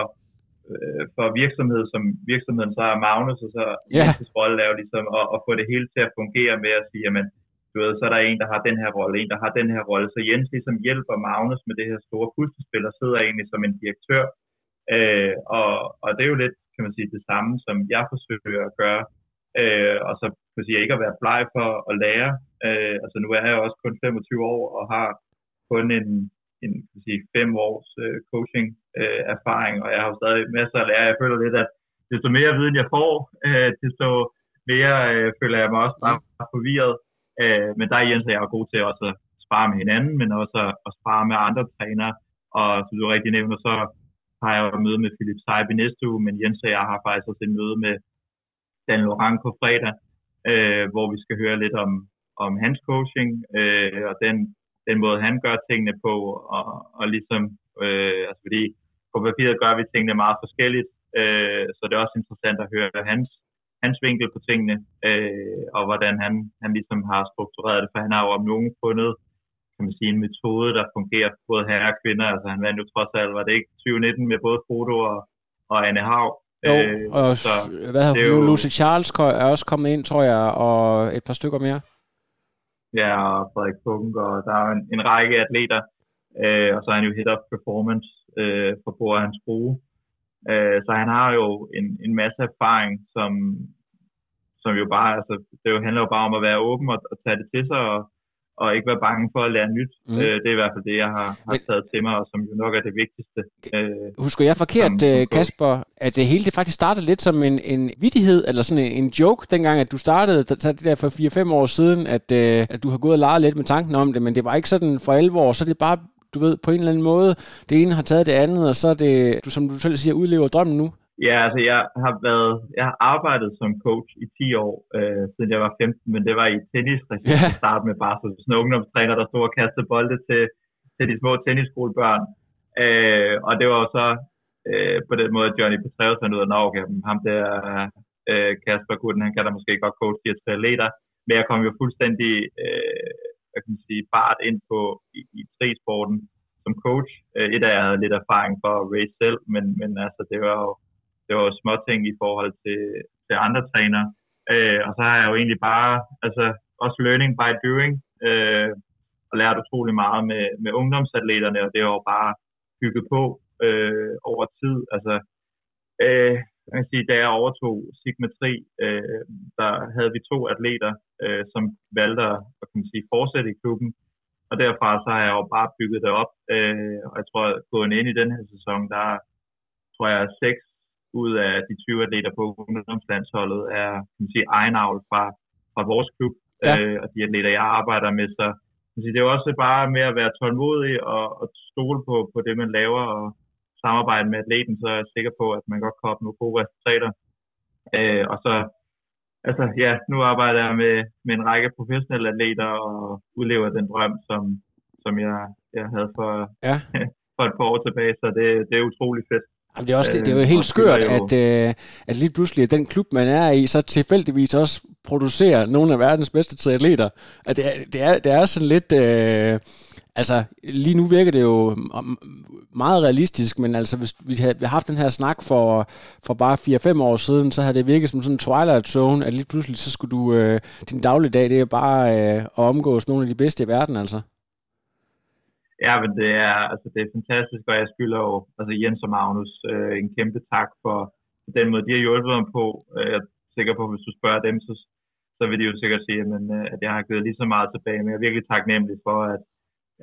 øh, for virksomhed, som virksomheden så er Magnus, og så yeah. Jens' rolle er jo ligesom at, at, få det hele til at fungere med at sige, jamen, du ved, så er der en, der har den her rolle, en, der har den her rolle. Så Jens ligesom hjælper Magnus med det her store puslespil, og sidder egentlig som en direktør. Øh, og, og det er jo lidt, kan man sige, det samme, som jeg forsøger at gøre. Øh, og så kan sige, ikke at være bleg for at lære. Øh, altså nu er jeg også kun 25 år og har kun en, en kan sige, fem års øh, coaching øh, erfaring, og jeg har jo stadig masser at lære. Jeg føler lidt, at desto mere viden jeg får, øh, desto mere øh, føler jeg mig også bare forvirret. Øh, men der er Jens og jeg er god til også at spare med hinanden, men også at, at spare med andre trænere. Og som du rigtig nævner, så har jeg jo et møde med Philip Seib i næste uge, men Jens og jeg har faktisk også et møde med Dan Laurent på fredag, øh, hvor vi skal høre lidt om, om hans coaching, øh, og den, den måde, han gør tingene på, og, og ligesom, øh, altså fordi på papiret gør vi tingene meget forskelligt, øh, så det er også interessant at høre hans, hans vinkel på tingene, øh, og hvordan han, han ligesom har struktureret det, for han har jo om nogen fundet, kan man sige, en metode, der fungerer for både herre og kvinder, altså han vandt jo trods alt, var det ikke 2019 med både Frodo og, og Anne Hav,
jo, øh, og så hvad har jo... Lucy Charles er også kommet ind, tror jeg, og et par stykker mere.
Ja, og Frederik Punk, og der er en, en række atleter, øh, og så er han jo head of performance øh, for Bora Hans Frue. Øh, så han har jo en, en masse erfaring, som, som jo bare, altså, det jo handler jo bare om at være åben og, og tage det til sig, og, og ikke være bange for at lære nyt. Mm. Øh, det er i hvert fald det, jeg har, har taget til mig, og som jo nok er det vigtigste. Øh,
Husker jeg forkert, som, som Kasper, at det hele det faktisk startede lidt som en, en vidighed, eller sådan en, en joke, dengang at du startede, så det der for 4-5 år siden, at, øh, at du har gået og leget lidt med tanken om det, men det var ikke sådan for alvor, så er det bare du ved, på en eller anden måde, det ene har taget det andet, og så er det, du, som du selv siger, udlever drømmen nu.
Ja, altså jeg har været, jeg har arbejdet som coach i 10 år, øh, siden jeg var 15, men det var i tennis, yeah. at starte med bare sådan en ungdomstræner, der stod og kastede bolde til, til de små tennisskolebørn. Øh, og det var jo så øh, på den måde, at Johnny Petraeus fandt ud af, at okay, ham der øh, Kasper Guden, han kan da måske godt coach de her atleter, men jeg kom jo fuldstændig øh, hvad kan man sige, bart ind på i, i trisporten som coach. Øh, et af jeg havde lidt erfaring for at race selv, men, men altså, det var jo det var små ting i forhold til, til andre trænere. Øh, og så har jeg jo egentlig bare, altså også learning by doing, øh, og lært utrolig meget med, med ungdomsatleterne, og det er jo bare bygget på øh, over tid. Altså, øh, jeg kan sige, da jeg overtog Sigmatri, øh, der havde vi to atleter, øh, som valgte at kan man sige, fortsætte i klubben, og derfra så har jeg jo bare bygget det op, øh, og jeg tror, at gående ind i den her sæson, der tror jeg, seks ud af de 20 atleter på ungdomslandsholdet er kan man sige, egenavl fra, fra vores klub, ja. øh, og de atleter, jeg arbejder med. Så sige, det er jo også bare med at være tålmodig og, og stole på, på det, man laver, og samarbejde med atleten, så er jeg sikker på, at man godt kan opnå gode resultater. Øh, og så, altså ja, nu arbejder jeg med, med en række professionelle atleter og udlever den drøm, som, som jeg, jeg havde for, ja. for et par år tilbage, så det, det er utrolig fedt.
Jamen, det, er også, det, det er jo helt skørt, at, øh, at lige pludselig, at den klub, man er i, så tilfældigvis også producerer nogle af verdens bedste triatleter. At det, er, det, er, det er sådan lidt... Øh, altså, lige nu virker det jo meget realistisk, men altså, hvis vi havde haft den her snak for, for bare 4-5 år siden, så havde det virket som sådan en Twilight Zone, at lige pludselig, så skulle du, øh, din dagligdag, det er bare øh, at omgås nogle af de bedste i verden, altså.
Ja, men det er, altså, det er fantastisk, og jeg skylder jo altså Jens og Magnus øh, en kæmpe tak for, den måde, de har hjulpet mig på. Øh, jeg er sikker på, at hvis du spørger dem, så, så vil de jo sikkert sige, jamen, øh, at jeg har givet lige så meget tilbage. Men jeg er virkelig taknemmelig for, at,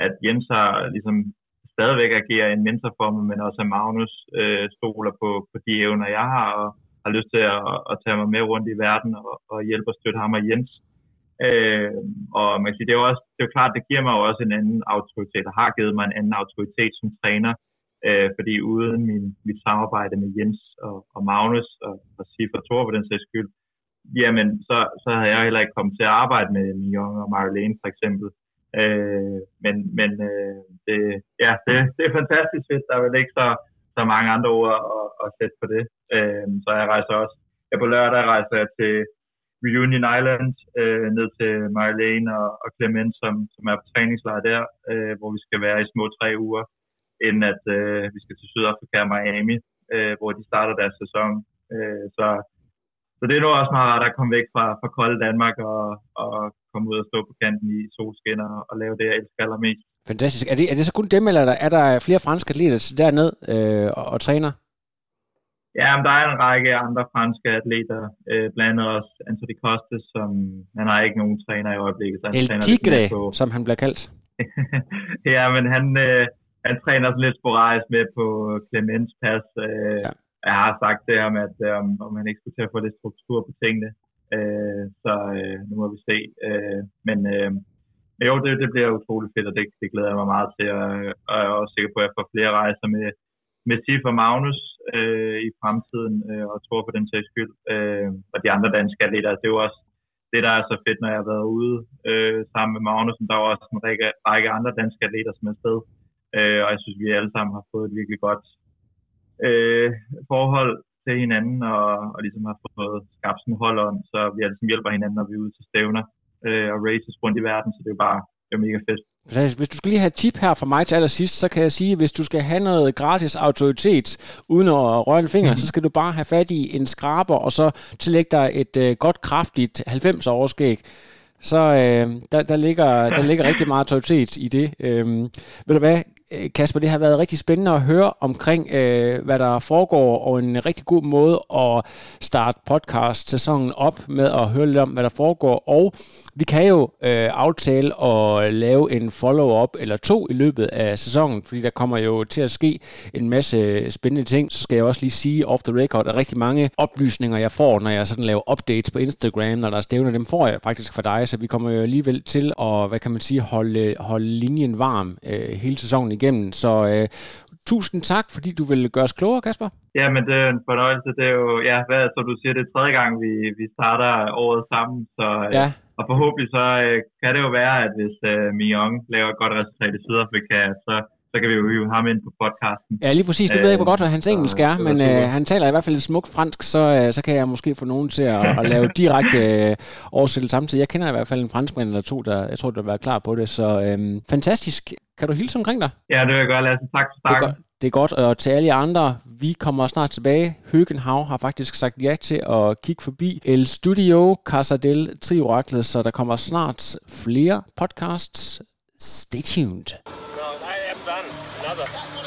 at Jens har ligesom stadigvæk agerer en mentor for mig, men også at Magnus øh, stoler på, på de evner, jeg har, og har lyst til at, at tage mig med rundt i verden og, og hjælpe og støtte ham og Jens. Øh, og man siger, det er jo også, det er jo klart, det giver mig jo også en anden autoritet, og har givet mig en anden autoritet som træner, øh, fordi uden min, mit samarbejde med Jens og, og Magnus og, og Sifra Thor på den sags skyld, jamen så, så havde jeg heller ikke kommet til at arbejde med Mignon og Marlene for eksempel. Øh, men men øh, det, ja, det, det er fantastisk fedt. Der er vel ikke så, så mange andre ord at, at sætte på det. Øh, så jeg rejser også, jeg på lørdag rejser jeg til Reunion Island øh, ned til Marlene og, og Clement, som, som er på træningslejr der, øh, hvor vi skal være i små tre uger, inden at øh, vi skal til Sydafrika og Miami, øh, hvor de starter deres sæson. Øh, så, så det er nu også meget rart at komme væk fra, fra kolde Danmark og, og komme ud og stå på kanten i solskin og lave det, jeg elsker allermest.
Fantastisk. Er det, er det så kun dem, eller er der flere franske atleter derned øh, og, og træner?
Ja, men der er en række andre franske atleter, øh, blandt andet også Anthony Costes, som han har ikke nogen træner i øjeblikket. Så han
El Tigre, på... som han bliver kaldt.
ja, men han, øh, han træner sådan lidt sporadisk med på Clemens pas. Øh, ja. Jeg har sagt til ham, at øh, om han ikke skulle til at få lidt struktur på tingene. Øh, så øh, nu må vi se. Øh, men øh, jo, det, det bliver utroligt fedt, og det, det glæder jeg mig meget til. Og, og jeg er også sikker på, at jeg får flere rejser med, med Sif og Magnus øh, i fremtiden, øh, og tror på den sags skyld. Øh, og de andre danske atleter, det er jo også det, der er så fedt, når jeg har været ude øh, sammen med Magnus. Der er også en række, række andre danske atleter, som er sted. Øh, og jeg synes, vi alle sammen har fået et virkelig godt øh, forhold til hinanden, og, og ligesom har fået skabt sådan hold om, så vi altså hjælper hinanden, når vi er ude til stævner øh, og races rundt i verden, så det er bare det er mega fedt.
Hvis du skal lige have et tip her fra mig til allersidst, så kan jeg sige, at hvis du skal have noget gratis autoritet uden at røre en finger, mm. så skal du bare have fat i en skraber, og så tillægge dig et øh, godt kraftigt 90 overskæg. Så øh, der, der, ligger, der ligger rigtig meget autoritet i det. Øh, ved du hvad, Øh, Kasper, det har været rigtig spændende at høre omkring, øh, hvad der foregår, og en rigtig god måde at starte podcast-sæsonen op med at høre lidt om, hvad der foregår. Og vi kan jo øh, aftale at lave en follow-up eller to i løbet af sæsonen, fordi der kommer jo til at ske en masse spændende ting. Så skal jeg også lige sige off the record, at rigtig mange oplysninger, jeg får, når jeg sådan laver updates på Instagram, når der er stævner, dem får jeg faktisk fra dig, så vi kommer jo alligevel til at, hvad kan man sige, holde, holde linjen varm øh, hele sæsonen igennem. Så øh, tusind tak, fordi du vil gøre os klogere, Kasper.
Ja, men det er en fornøjelse. Det er jo, ja, hvad, så du siger, det er tredje gang, vi, vi starter året sammen. Så, øh, ja. Og forhåbentlig så øh, kan det jo være, at hvis øh, Mion laver et godt resultat i Sydafrika, så så kan vi jo hive ham ind på podcasten.
Ja, lige præcis. Nu ved jeg ikke, hvor godt hans engelsk er, men øh, han taler i hvert fald et smukt fransk, så, øh, så kan jeg måske få nogen til at, at lave direkte øh, oversættelse samtidig. Jeg kender i hvert fald en franskmand eller to, der jeg tror, der vil være klar på det. Så øh, fantastisk. Kan du hilse omkring dig?
Ja, det vil jeg gøre, Lasse. Tak for
snakken. Det er godt, og til alle andre, vi kommer snart tilbage. Høgenhav har faktisk sagt ja til at kigge forbi El Studio Casa del Trioraklet, så der kommer snart flere podcasts. Stay tuned. Now it's, I'm done, I